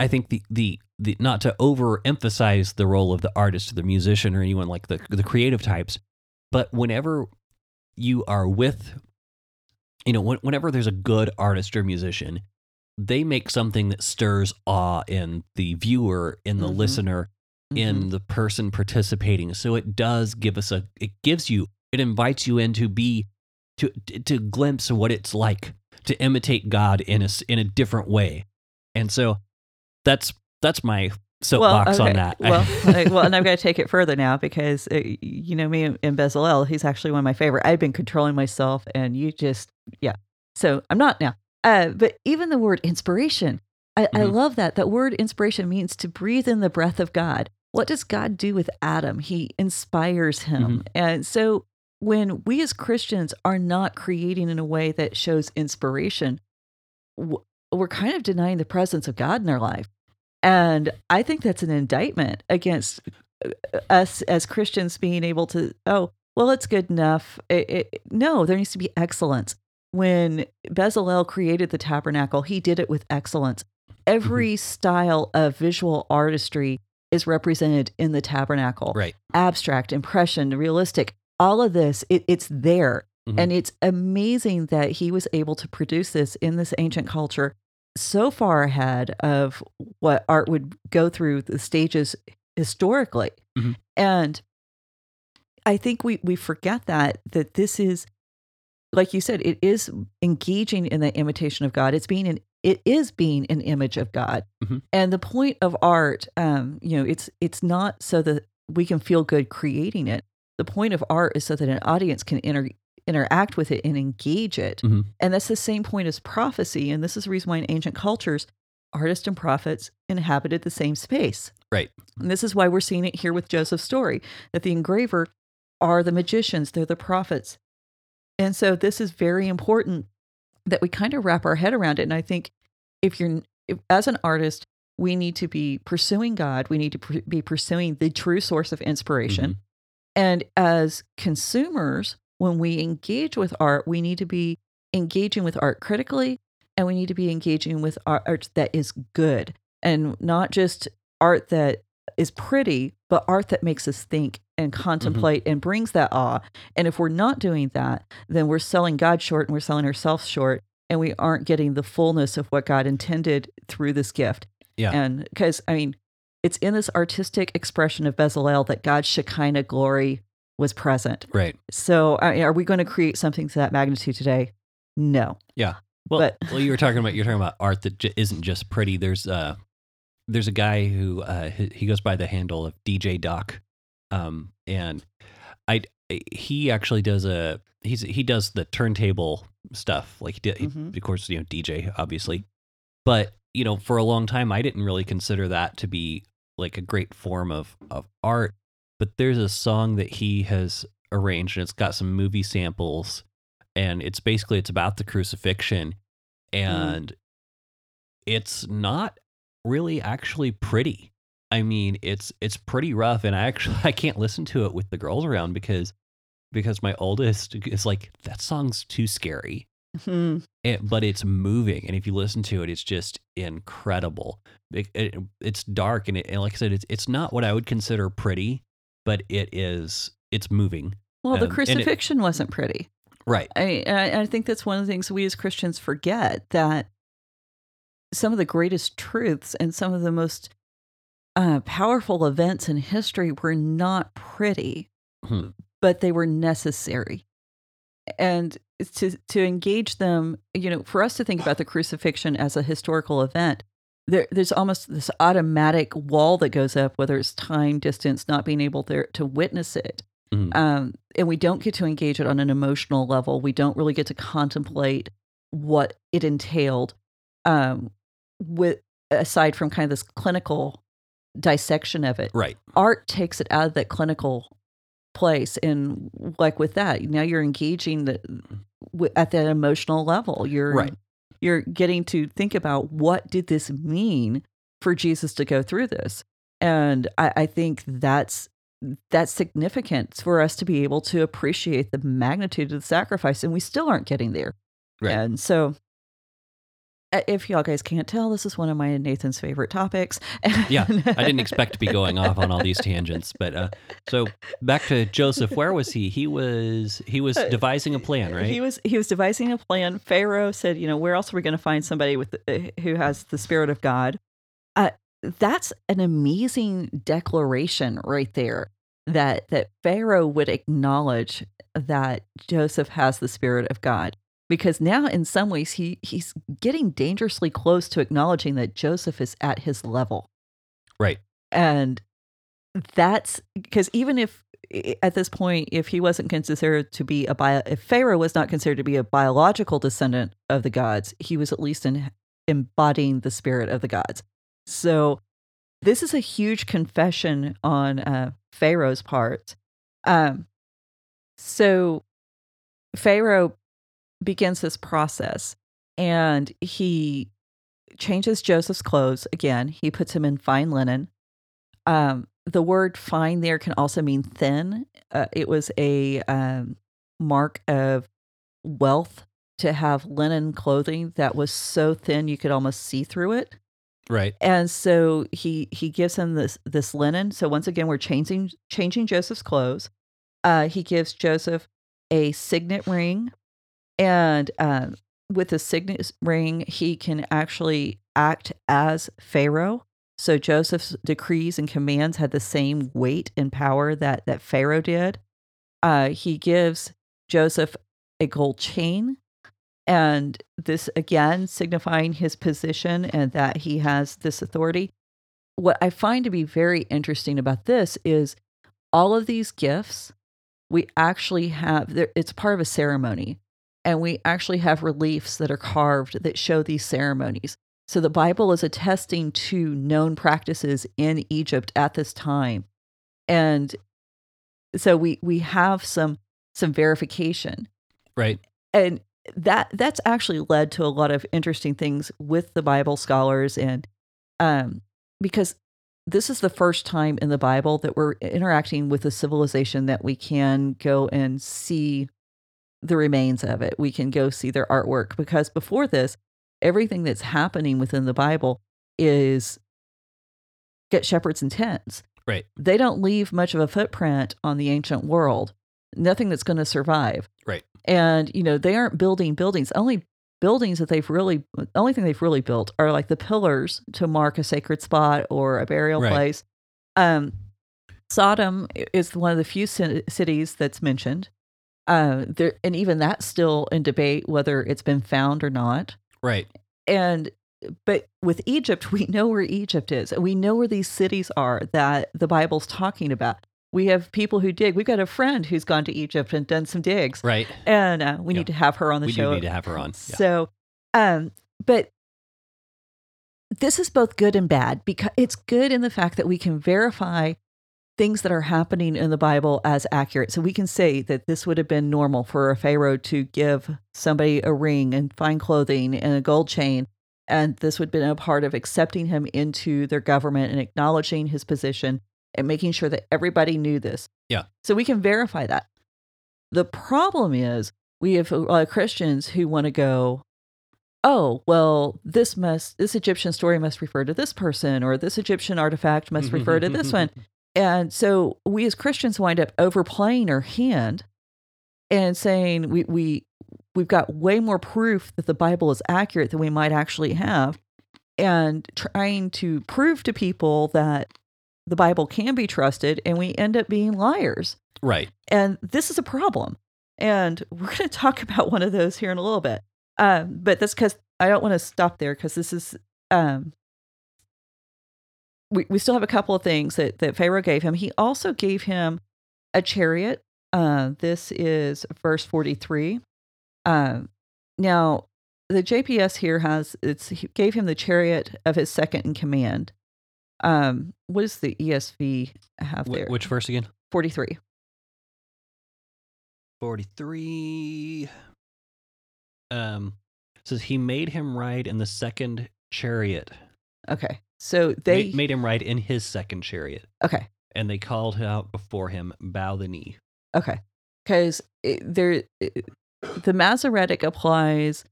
I think the the the not to overemphasize the role of the artist or the musician or anyone like the the creative types, but whenever you are with you know when, whenever there's a good artist or musician they make something that stirs awe in the viewer in the Mhm. listener in Mhm. the person participating. So it does give us a it gives you it invites you in to be to to glimpse what it's like to imitate God in a in a different way. And so that's that's my soapbox on okay. that. Well, I- well, and I've got to take it further now because uh, you know me and Bezalel. He's actually one of my favorite. I've been controlling myself, and you just yeah. So I'm not now. Uh, but even the word inspiration, I, I Mhm. love that. That word inspiration means to breathe in the breath of God. What does God do with Adam? He inspires him, and so when we as Christians are not creating in a way that shows inspiration, we're kind of denying the presence of God in our life. And I think that's an indictment against uh, us as Christians being able to, oh, well, it's good enough. It, it, no, there needs to be excellence. When Bezalel created the tabernacle, he did it with excellence. Every style of visual artistry is represented in the tabernacle right. abstract, impression, realistic, all of this, it, it's there. Mhm. And it's amazing that he was able to produce this in this ancient culture so far ahead of what art would go through the stages historically. Mhm. And I think we, we forget that, that this is, like you said, it is engaging in the imitation of God. It's being an it is being an image of God. Mhm. And the point of art, um, you know, it's it's not so that we can feel good creating it. The point of art is so that an audience can inter- interact with it and engage it. Mhm. And that's the same point as prophecy. And this is the reason why in ancient cultures, artists and prophets inhabited the same space. Right. And this is why we're seeing it here with Joseph's story that the engraver are the magicians, they're the prophets. And so this is very important that we kind of wrap our head around it. And I think if you're, if, as an artist, we need to be pursuing God, we need to pr- be pursuing the true source of inspiration. Mhm. And as consumers, when we engage with art, we need to be engaging with art critically and we need to be engaging with art that is good and not just art that is pretty, but art that makes us think and contemplate and brings that awe. And if we're not doing that, then we're selling God short and we're selling ourselves short and we aren't getting the fullness of what God intended through this gift. Yeah. And because, I mean, it's in this artistic expression of Bezalel that God's Shekinah glory was present. Right. So, I are we going to create something to that magnitude today? No. Yeah. Well, But- well, you were talking about you're talking about art that j- isn't just pretty. There's uh, there's a guy who uh, he, he goes by the handle of DJ Doc, um, and I he actually does a he's he does the turntable stuff like he did, he- Mhm. of course you know DJ obviously, but you know for a long time I didn't really consider that to be like a great form of of art. But there's a song that he has arranged and it's got some movie samples and it's basically it's about the crucifixion and it's not really actually pretty i mean it's it's pretty rough and i actually i can't listen to it with the girls around because because my oldest is like that song's too scary Hmm. it, but it's moving and if you listen to it it's just incredible it, it- it's dark and, it, and like i said it's, it's not what i would consider pretty but it is it's moving Well, the Um, it- crucifixion wasn't pretty. right I I think that's one of the things we as Christians forget that some of the greatest truths and some of the most uh, powerful events in history were not pretty, Hmm. but they were necessary. And to to engage them, you know, for us to think about the crucifixion as a historical event, there, there's almost this automatic wall that goes up, whether it's time, distance, not being able to to witness it, Mhm. um, and we don't get to engage it on an emotional level. We don't really get to contemplate what it entailed, um, with aside from kind of this clinical dissection of it Right. art takes it out of that clinical place and like with that now you're engaging the at that emotional level you're Right. you're getting to think about what did this mean for jesus to go through this and i, I think that's that's significant for us to be able to appreciate the magnitude of the sacrifice and we still aren't getting there Right. and so if y'all guys can't tell this is one of my nathan's favorite topics Yeah, I didn't expect to be going off on all these tangents, but uh, so back to Joseph. Where was he? He was he was Uh, devising a plan, right? He was he was devising a plan. Pharaoh said, you know, where else are we going to find somebody with uh, who has the spirit of God? Uh, that's an amazing declaration right there. That that Pharaoh would acknowledge that Joseph has the spirit of God. Because now, in some ways, he he's getting dangerously close to acknowledging that Joseph is at his level. Right. And that's because even if at this point, if he wasn't considered to be a bio, if Pharaoh was not considered to be a biological descendant of the gods, he was at least in, embodying the spirit of the gods. So this is a huge confession on uh, Pharaoh's part. Um, so Pharaoh begins this process and he changes Joseph's clothes again. He puts him in fine linen. Um, the word fine there can also mean thin. Uh, it was a um, mark of wealth to have linen clothing that was so thin you could almost see through it. right. And so he he gives him this this linen. So once again, we're changing changing Joseph's clothes. Uh, he gives Joseph a signet ring, and um, with the signet ring, he can actually act as Pharaoh. So Joseph's decrees and commands had the same weight and power that that Pharaoh did. Uh, he gives Joseph a gold chain and this again signifying his position and that he has this authority. What I find to be very interesting about this is all of these gifts we actually have it's part of a ceremony and we actually have reliefs that are carved that show these ceremonies. So the Bible is attesting to known practices in Egypt at this time. And so we we have some some verification Right. and that that's actually led to a lot of interesting things with the bible scholars and um because this is the first time in the bible that we're interacting with a civilization that we can go and see the remains of it we can go see their artwork because before this everything that's happening within the bible is get shepherds and tents Right. they don't leave much of a footprint on the ancient world nothing that's going to survive Right. and you know they aren't building buildings only buildings that they've really only thing they've really built are like the pillars to mark a sacred spot or a burial Right. place um sodom is one of the few ci- cities that's mentioned uh there and even that's still in debate whether it's been found or not Right. and but with Egypt, we know where Egypt is. and We know where these cities are that the Bible's talking about. We have people who dig. We've got a friend who's gone to Egypt and done some digs, Right. and uh, we Yeah. need to have her on the We show. do need to have her on. Yeah. So, um, but this is both good and bad because it's good in the fact that we can verify things that are happening in the Bible as accurate. So we can say that this would have been normal for a Pharaoh to give somebody a ring and fine clothing and a gold chain. And this would have been a part of accepting him into their government and acknowledging his position and making sure that everybody knew this. Yeah. So we can verify that. The problem is we have a lot of Christians who want to go, oh, well, this must, this Egyptian story must refer to this person, or this Egyptian artifact must refer to this one. And so we as Christians wind up overplaying our hand and saying we, we, we've got way more proof that the Bible is accurate than we might actually have. And trying to prove to people that the Bible can be trusted and we end up being liars. Right. And this is a problem. And we're going to talk about one of those here in a little bit. Um, but that's because I don't want to stop there because this is, um, we, we still have a couple of things that, that Pharaoh gave him. He also gave him a chariot. Uh, this is verse 43. Um, now, the JPS here has it's he gave him the chariot of his second in command. Um, what does the ESV have there? which verse again? 43. 43 um says he made him ride in the second chariot Okay. So they made him ride in his second chariot okay. and they called out before him bow the knee Okay. Cuz there it- the Masoretic applies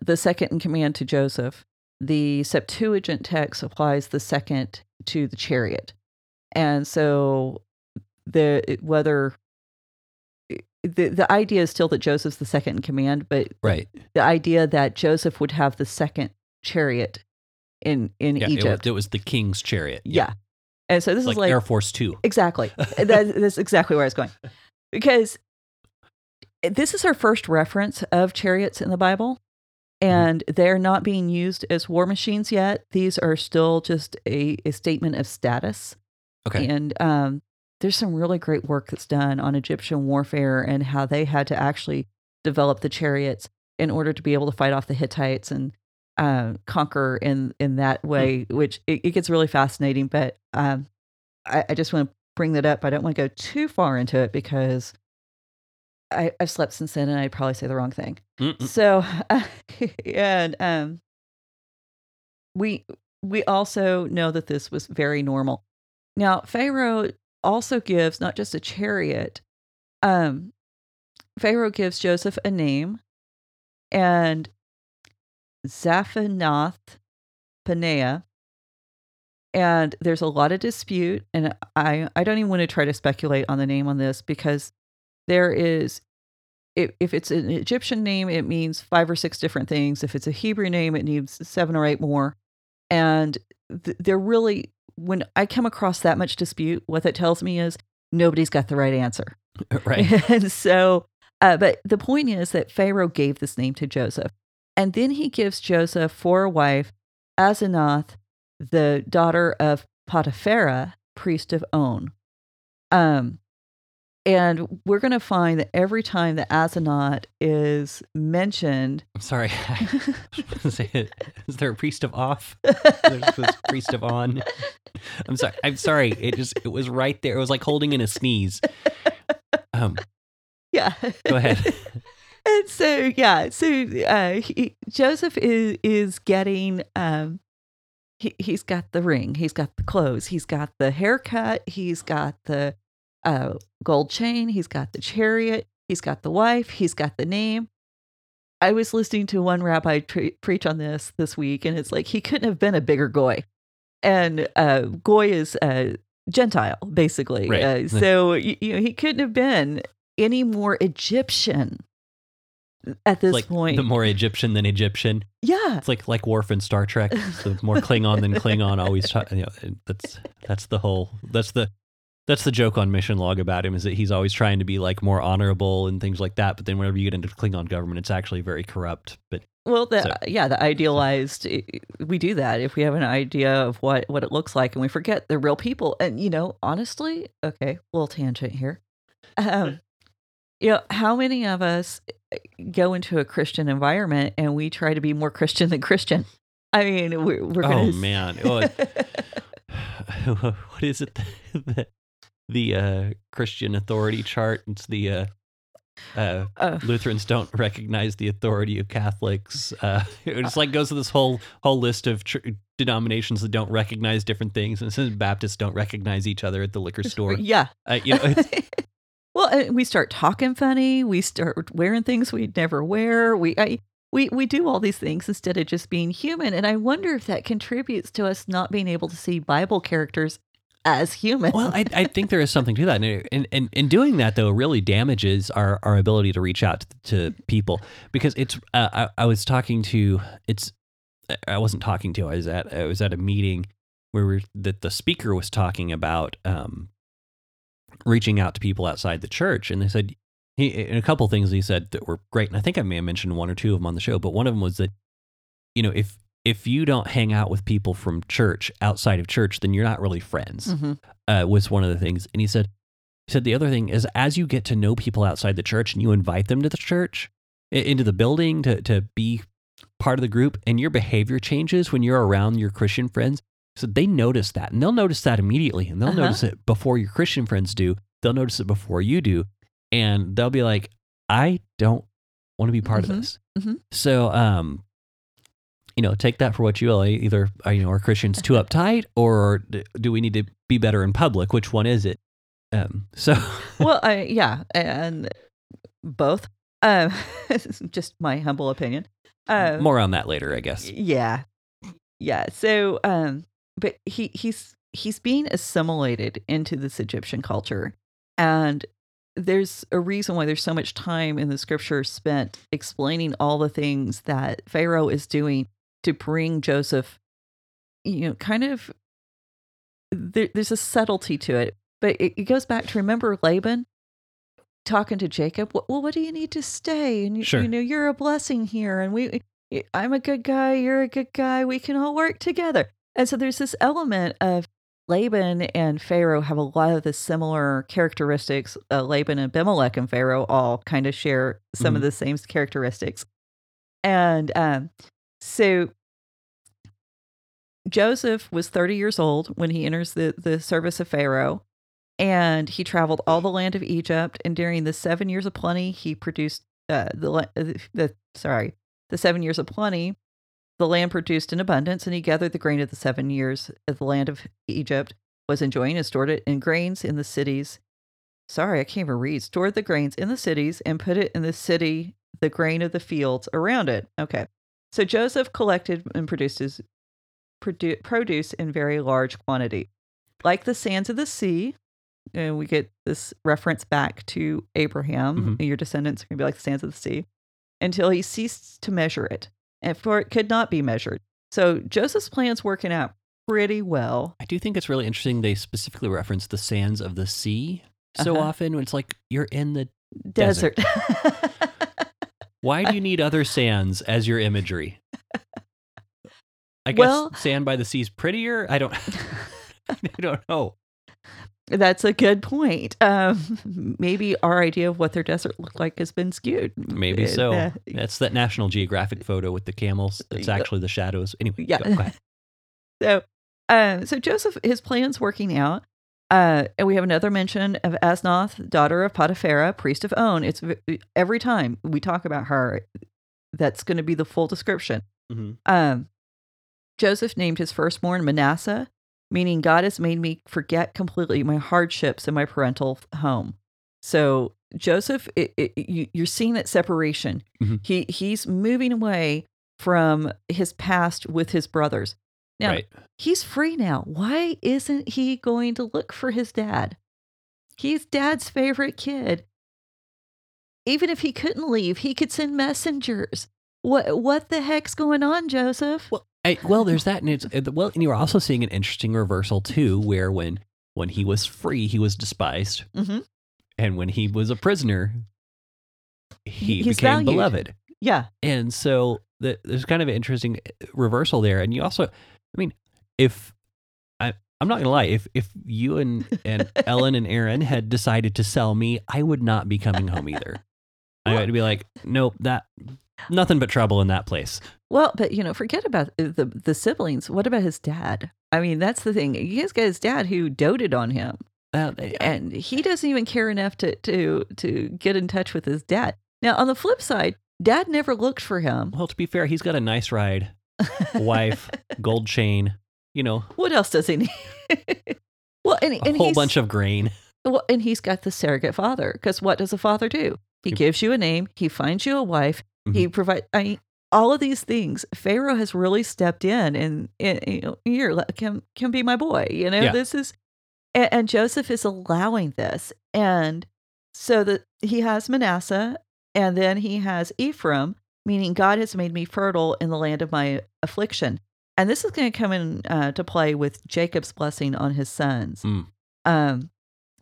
the second in command to Joseph. The Septuagint text applies the second to the chariot. And so the whether the the idea is still that Joseph's the second in command, but right the idea that Joseph would have the second chariot in in yeah it was, Egypt. it was the king's chariot yeah. And so this like, is like air force 2 Exactly. that, that's exactly where I was going. Because this is our first reference of chariots in the Bible, and they're not being used as war machines yet. These are still just a, a statement of status. okay And um, there's some really great work that's done on Egyptian warfare and how they had to actually develop the chariots in order to be able to fight off the Hittites and uh, conquer in in that way. Which it, it gets really fascinating. But um, I, I just want to bring that up. I don't want to go too far into it because I, I've slept since then, and I'd probably say the wrong thing. Mm-mm. So, and um, we we also know that this was very normal. Now, Pharaoh also gives not just a chariot. Um, Pharaoh gives Joseph a name, and Zaphanath Paneah. And there's a lot of dispute, and I I don't even want to try to speculate on the name on this because there is if, if it's an Egyptian name, it means five or six different things. If it's a Hebrew name, it needs seven or eight more. And th- they're really, when I come across that much dispute, what that tells me is nobody's got the right answer. right and so, uh, but the point is that Pharaoh gave this name to Joseph. And then he gives Joseph for a wife Asenath, the daughter of Potipharah, priest of On. Um, and we're going to find that every time that Asenath is mentioned, i'm sorry. I was gonna say it. is there a priest of off there's this priest of on. I'm sorry. I'm sorry. It just it was right there. It was like holding in a sneeze. Um yeah. go ahead and so yeah, so uh, he, Joseph is is getting um, he he's got the ring, he's got the clothes, he's got the haircut, he's got the uh, gold chain, he's got the chariot, he's got the wife, he's got the name. I was listening to one rabbi tre- preach on this this week, and it's like he couldn't have been a bigger goy, and uh, goy is uh, Gentile basically. Right. Uh, so you, you know he couldn't have been any more Egyptian at this like point. the more Egyptian than Egyptian. yeah, It's like like Worf in Star Trek. The more Klingon than Klingon. Always, talk, you know, that's that's the whole. That's the that's the joke on Mission Log about him is that he's always trying to be like more honorable and things like that. But then whenever you get into Klingon government, it's actually very corrupt. But Well, the So- yeah, the idealized. We do that if we have an idea of what what it looks like, and we forget they're real people. And you know, honestly, okay, little tangent here. Um, you know, how many of us go into a Christian environment and we try to be more Christian than Christian? I mean, we're, we're gonna. oh man, oh, what is it? The, the uh, Christian authority chart. It's the uh, uh, Uh, Lutherans don't recognize the authority of Catholics. Uh, it just like goes to this whole whole list of tr- denominations that don't recognize different things, and it says Baptists don't recognize each other at the liquor store. yeah. Uh, you know, it's, well, uh, we start talking funny. We start wearing things we'd never wear. We I, we we do all these things instead of just being human. And I wonder if that contributes to us not being able to see Bible characters as human. well, I, I think there is something to that, and and, and doing that though really damages our, our ability to reach out to, to people because it's. Uh, I, I was talking to it's. I wasn't talking to. I was at I was at a meeting where we that the speaker was talking about um, reaching out to people outside the church, and they said he and a couple things he said that were great, and I think I may have mentioned one or two of them on the show, but one of them was that you know if if you don't hang out with people from church outside of church, then you're not really friends. Mhm. Uh, was one of the things, and he said he said the other thing is as you get to know people outside the church and you invite them to the church into the building to to be part of the group, and your behavior changes when you're around your Christian friends. So they notice that, and they'll notice that immediately, and they'll Uh-huh. notice it before your Christian friends do. They'll notice it before you do, and they'll be like, "I don't want to be part Mhm. of this." Mhm. So, um, you know, take that for what you will. Either uh, you know, are Christians too uptight, or do we need to be better in public? Which one is it? Um, so, well, I, yeah, and both. Um, just my humble opinion. Uh, more on that later, I guess. Yeah. Yeah. So um but he he's he's being assimilated into this Egyptian culture and there's a reason why there's so much time in the scripture spent explaining all the things that Pharaoh is doing to bring Joseph you know kind of there, there's a subtlety to it but it, it goes back to remember Laban talking to Jacob well what do you need to stay and you, Sure. you know you're a blessing here and we I'm a good guy, you're a good guy, we can all work together. And so there's this element of Laban and Pharaoh have a lot of the similar characteristics. Uh, Laban and Abimelech and Pharaoh all kind of share some of Mhm. the same characteristics. And um, so Joseph was 30 years old when he enters the, the service of Pharaoh. And he traveled all the land of Egypt. And during the seven years of plenty, he produced uh, the, uh, the sorry the seven years of plenty, the land produced in abundance, and he gathered the grain of the seven years of the land of Egypt, was enjoying and stored it in grains in the cities. Sorry, I can't even read. Stored the grains in the cities and put it in the city, the grain of the fields around it. Okay. So Joseph collected and produced his produ- produce in very large quantity. Like the sands of the sea, and we get this reference back to Abraham, mm-hmm. your descendants are going to be like the sands of the sea until he ceased to measure it, for it could not be measured. So Joseph's plan's working out pretty well. I do think it's really interesting. They specifically reference the sands of the sea so Uh-huh. often. When it's like you're in the. Desert. Why do you need other sands as your imagery? I guess Well- sand by the sea is prettier. I don't. I don't know. That's a good point. Um, maybe our idea of what their desert looked like has been skewed. Maybe so. uh, That's that National Geographic photo with the camels. It's actually the shadows. Anyway, Yeah. go. So, uh, so Joseph, his plan's working out. Uh, and we have another mention of Asenath, daughter of Potipharah, priest of On. It's every time we talk about her, that's going to be the full description. Mhm. Um, Joseph named his firstborn Manasseh, meaning God has made me forget completely my hardships in my parental home. So Joseph, it, it, you, you're seeing that separation. Mhm. He he's moving away from his past with his brothers. Now right. he's free now. Why isn't he going to look for his dad? He's dad's favorite kid. Even if he couldn't leave, he could send messengers. What what the heck's going on, Joseph? Well, I, well, there's that, and it's well, and you're also seeing an interesting reversal too, where when when he was free, he was despised, Mhm. and when he was a prisoner, he He's became valued. beloved. Yeah. And so the, there's kind of an interesting uh, reversal there. And you also, I mean, if I, I'm not gonna lie, if if you and and Ellen and Aaron had decided to sell me, I would not be coming home either. I would be like, nope, that nothing but trouble in that place. Well, but you know, forget about the the siblings. What about his dad? I mean, that's the thing. He has got his dad who doted on him, Uh, and he doesn't even care enough to to to get in touch with his dad. Now, on the flip side, dad never looked for him. well, to be fair, he's got a nice ride, wife, gold chain, you know, What else does he need? well, and, a and whole bunch of grain. well, and he's got the surrogate father. Because what does a father do? He gives you a name. He finds you a wife. He provides. I mean, all of these things. Pharaoh has really stepped in, and, and you know, here can can be my boy. You know, Yeah. this is, and, and Joseph is allowing this, and so that he has Manasseh, and then he has Ephraim, meaning God has made me fertile in the land of my affliction. and this is going to come in uh, to play with Jacob's blessing on his sons. Mm. Um,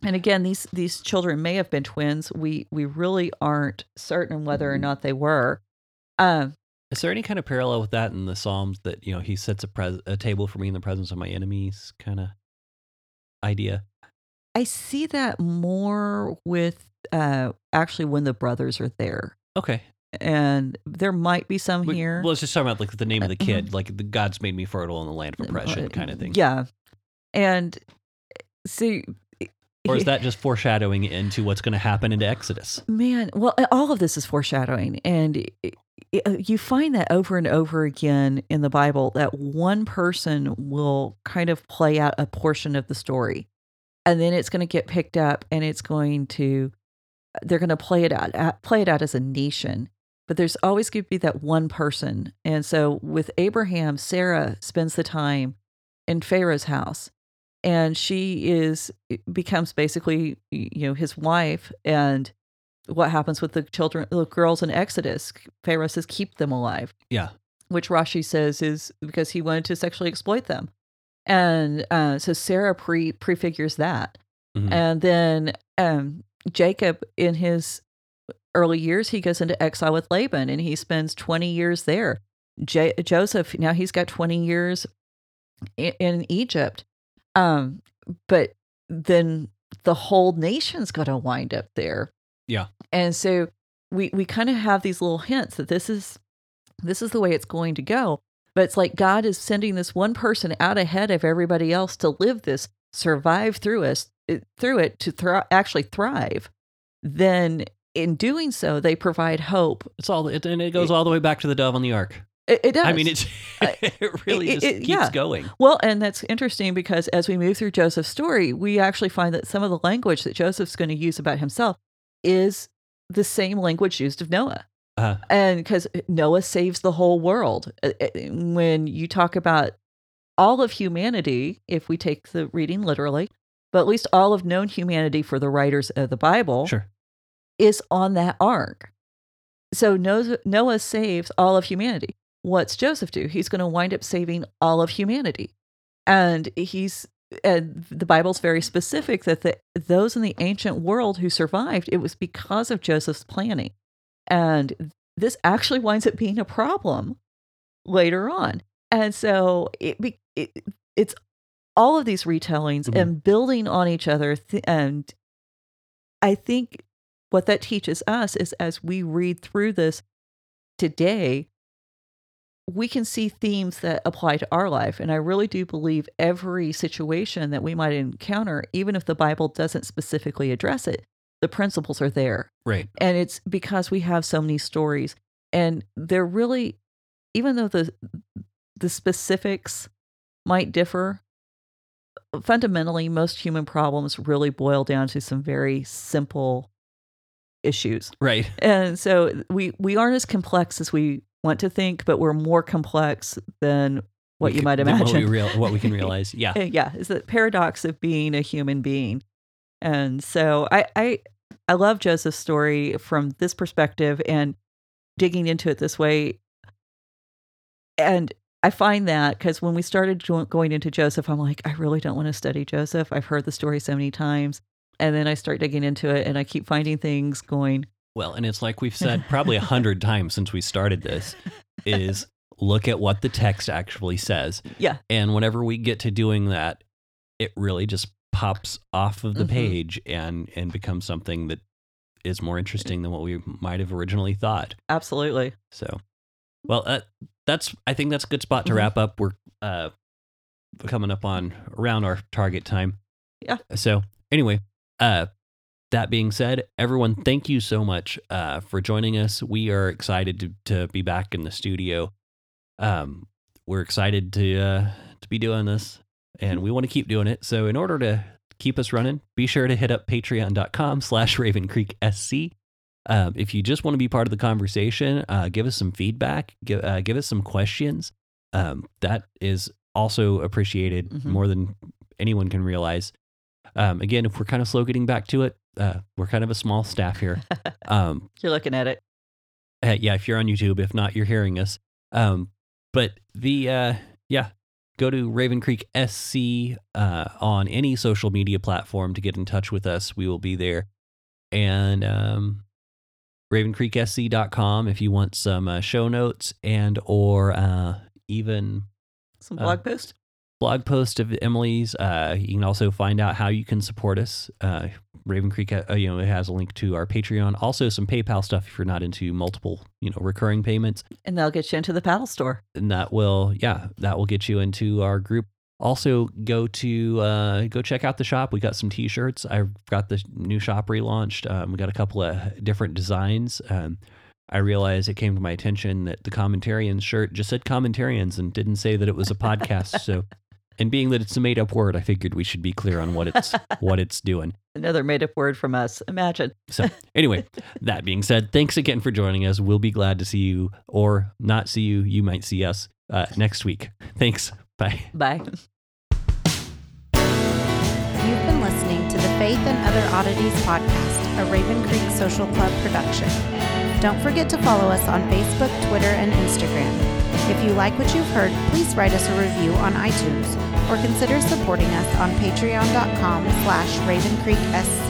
and again, these these children may have been twins. We we really aren't certain whether or not they were. Um, Is there any kind of parallel with that in the Psalms that you know he sets a, pres- a table for me in the presence of my enemies kind of idea? I see that more with uh, actually when the brothers are there, Okay, and there might be some We- here. Well, let's just talk about like the name of the Uh, kid, like the God's made me fertile in the land of oppression Uh, kind of thing. Yeah, and see, Or is that just foreshadowing into what's going to happen into Exodus? Man, well, all of this is foreshadowing. And you find that over and over again in the Bible that one person will kind of play out a portion of the story. And then it's going to get picked up and it's going to, they're going to play it out, uh, play it out as a nation. But there's always going to be that one person. And so with Abraham, Sarah spends the time in Pharaoh's house and she is becomes basically you know his wife and what happens with the children the girls in exodus pharaoh says keep them alive Yeah. which rashi says is because he wanted to sexually exploit them and uh, so sarah pre prefigures that Mhm. and then um, jacob in his early years he goes into exile with laban and he spends 20 years there J- joseph now he's got 20 years in, in egypt um, but then the whole nation's going to wind up there. Yeah. And so we we kind of have these little hints that this is this is the way it's going to go. But it's like God is sending this one person out ahead of everybody else to live this, survive through us it- through it to thri- actually thrive. Then in doing so, they provide hope. It's all, it, and it eh goes all the way back to the dove on the ark. It, it does. I mean, it's, it really it- just it- keeps yeah. going. Well, and that's interesting because as we move through Joseph's story, we actually find that some of the language that Joseph's going to use about himself is the same language used of Noah. Uh, And because Noah saves the whole world. Uh, uh, When you talk about all of humanity, if we take the reading literally, but at least all of known humanity for the writers of the Bible sure. is on that ark. So Noah, Noah saves all of humanity. What's Joseph do? He's going to wind up saving all of humanity. And he's and the Bible's very specific that the, those in the ancient world who survived, it was because of Joseph's planning. And this actually winds up being a problem later on. And so it, it it's all of these retellings Mhm. and building on each other. Th- and I think what that teaches us is as we read through this today, we can see themes that apply to our life. And I really do believe every situation that we might encounter, even if the Bible doesn't specifically address it, the principles are there. Right. And it's because we have so many stories. And they're really, even though the the specifics might differ, fundamentally most human problems really boil down to some very simple issues. Right. And so we we aren't as complex as we want to think, but we're more complex than what We you might than What we, imagine. real, what we can realize. Yeah. Uh, yeah, is the paradox of being a human being. And so I I I love Joseph's story from this perspective and digging into it this way. And I find that because when we started going into Joseph, I'm like, I really don't want to study Joseph. I've heard the story so many times. And then I start digging into it and I keep finding things going, Well, and it's like we've said probably a hundred times since we started this is look at what the text actually says. yeah, And whenever we get to doing that, it really just pops off of the Mhm. page and and becomes something that is more interesting than what we might have originally thought. absolutely. So, well, uh, that's I think that's a good spot to Mhm. wrap up. We're uh, coming up on around our target time. Yeah. So anyway, uh, that being said, everyone, thank you so much uh, for joining us. We are excited to to be back in the studio. Um, we're excited to uh, to be doing this, and we want to keep doing it. So in order to keep us running, be sure to hit up patreon.com slash Raven Creek SC. Um, if you just want to be part of the conversation, uh, give us some feedback, give, uh, give us some questions. Um, that is also appreciated Mhm. more than anyone can realize. Um, again, if we're kind of slow getting back to it, uh, we're kind of a small staff here. Um, You're looking at it. uh, yeah, if you're on YouTube, if not, you're hearing us. Um, but the uh, yeah, go to Raven Creek SC uh, on any social media platform to get in touch with us. We will be there. And um, ravencreeksc.com if you want some uh, show notes and or uh, even Some blog post. Blog post of Emily's. Uh, you can also find out how you can support us. Uh, Raven Creek, uh, you know, it has a link to our Patreon. Also, some PayPal stuff if you're not into multiple, you know, recurring payments. And they'll get you into the paddle store. and that will yeah that will get you into our group also go to uh, go check out the shop we got some t-shirts i've got the new shop relaunched um, we got a couple of different designs um, i realized it came to my attention that the commentarians shirt just said commentarians and didn't say that it was a podcast so and being that it's a made-up word i figured we should be clear on what it's what it's doing Another made up word from us. Imagine. so anyway that being said thanks again for joining us we'll be glad to see you or not see you you might see us uh, next week thanks bye Bye. You've been listening to the Faith and Other Oddities podcast, a Raven Creek Social Club production. Don't forget to follow us on Facebook, Twitter, and Instagram. If you like what you've heard, please write us a review on iTunes or consider supporting us on patreon.com slash ravencreeksc.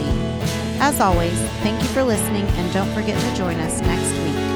As always, thank you for listening and don't forget to join us next week.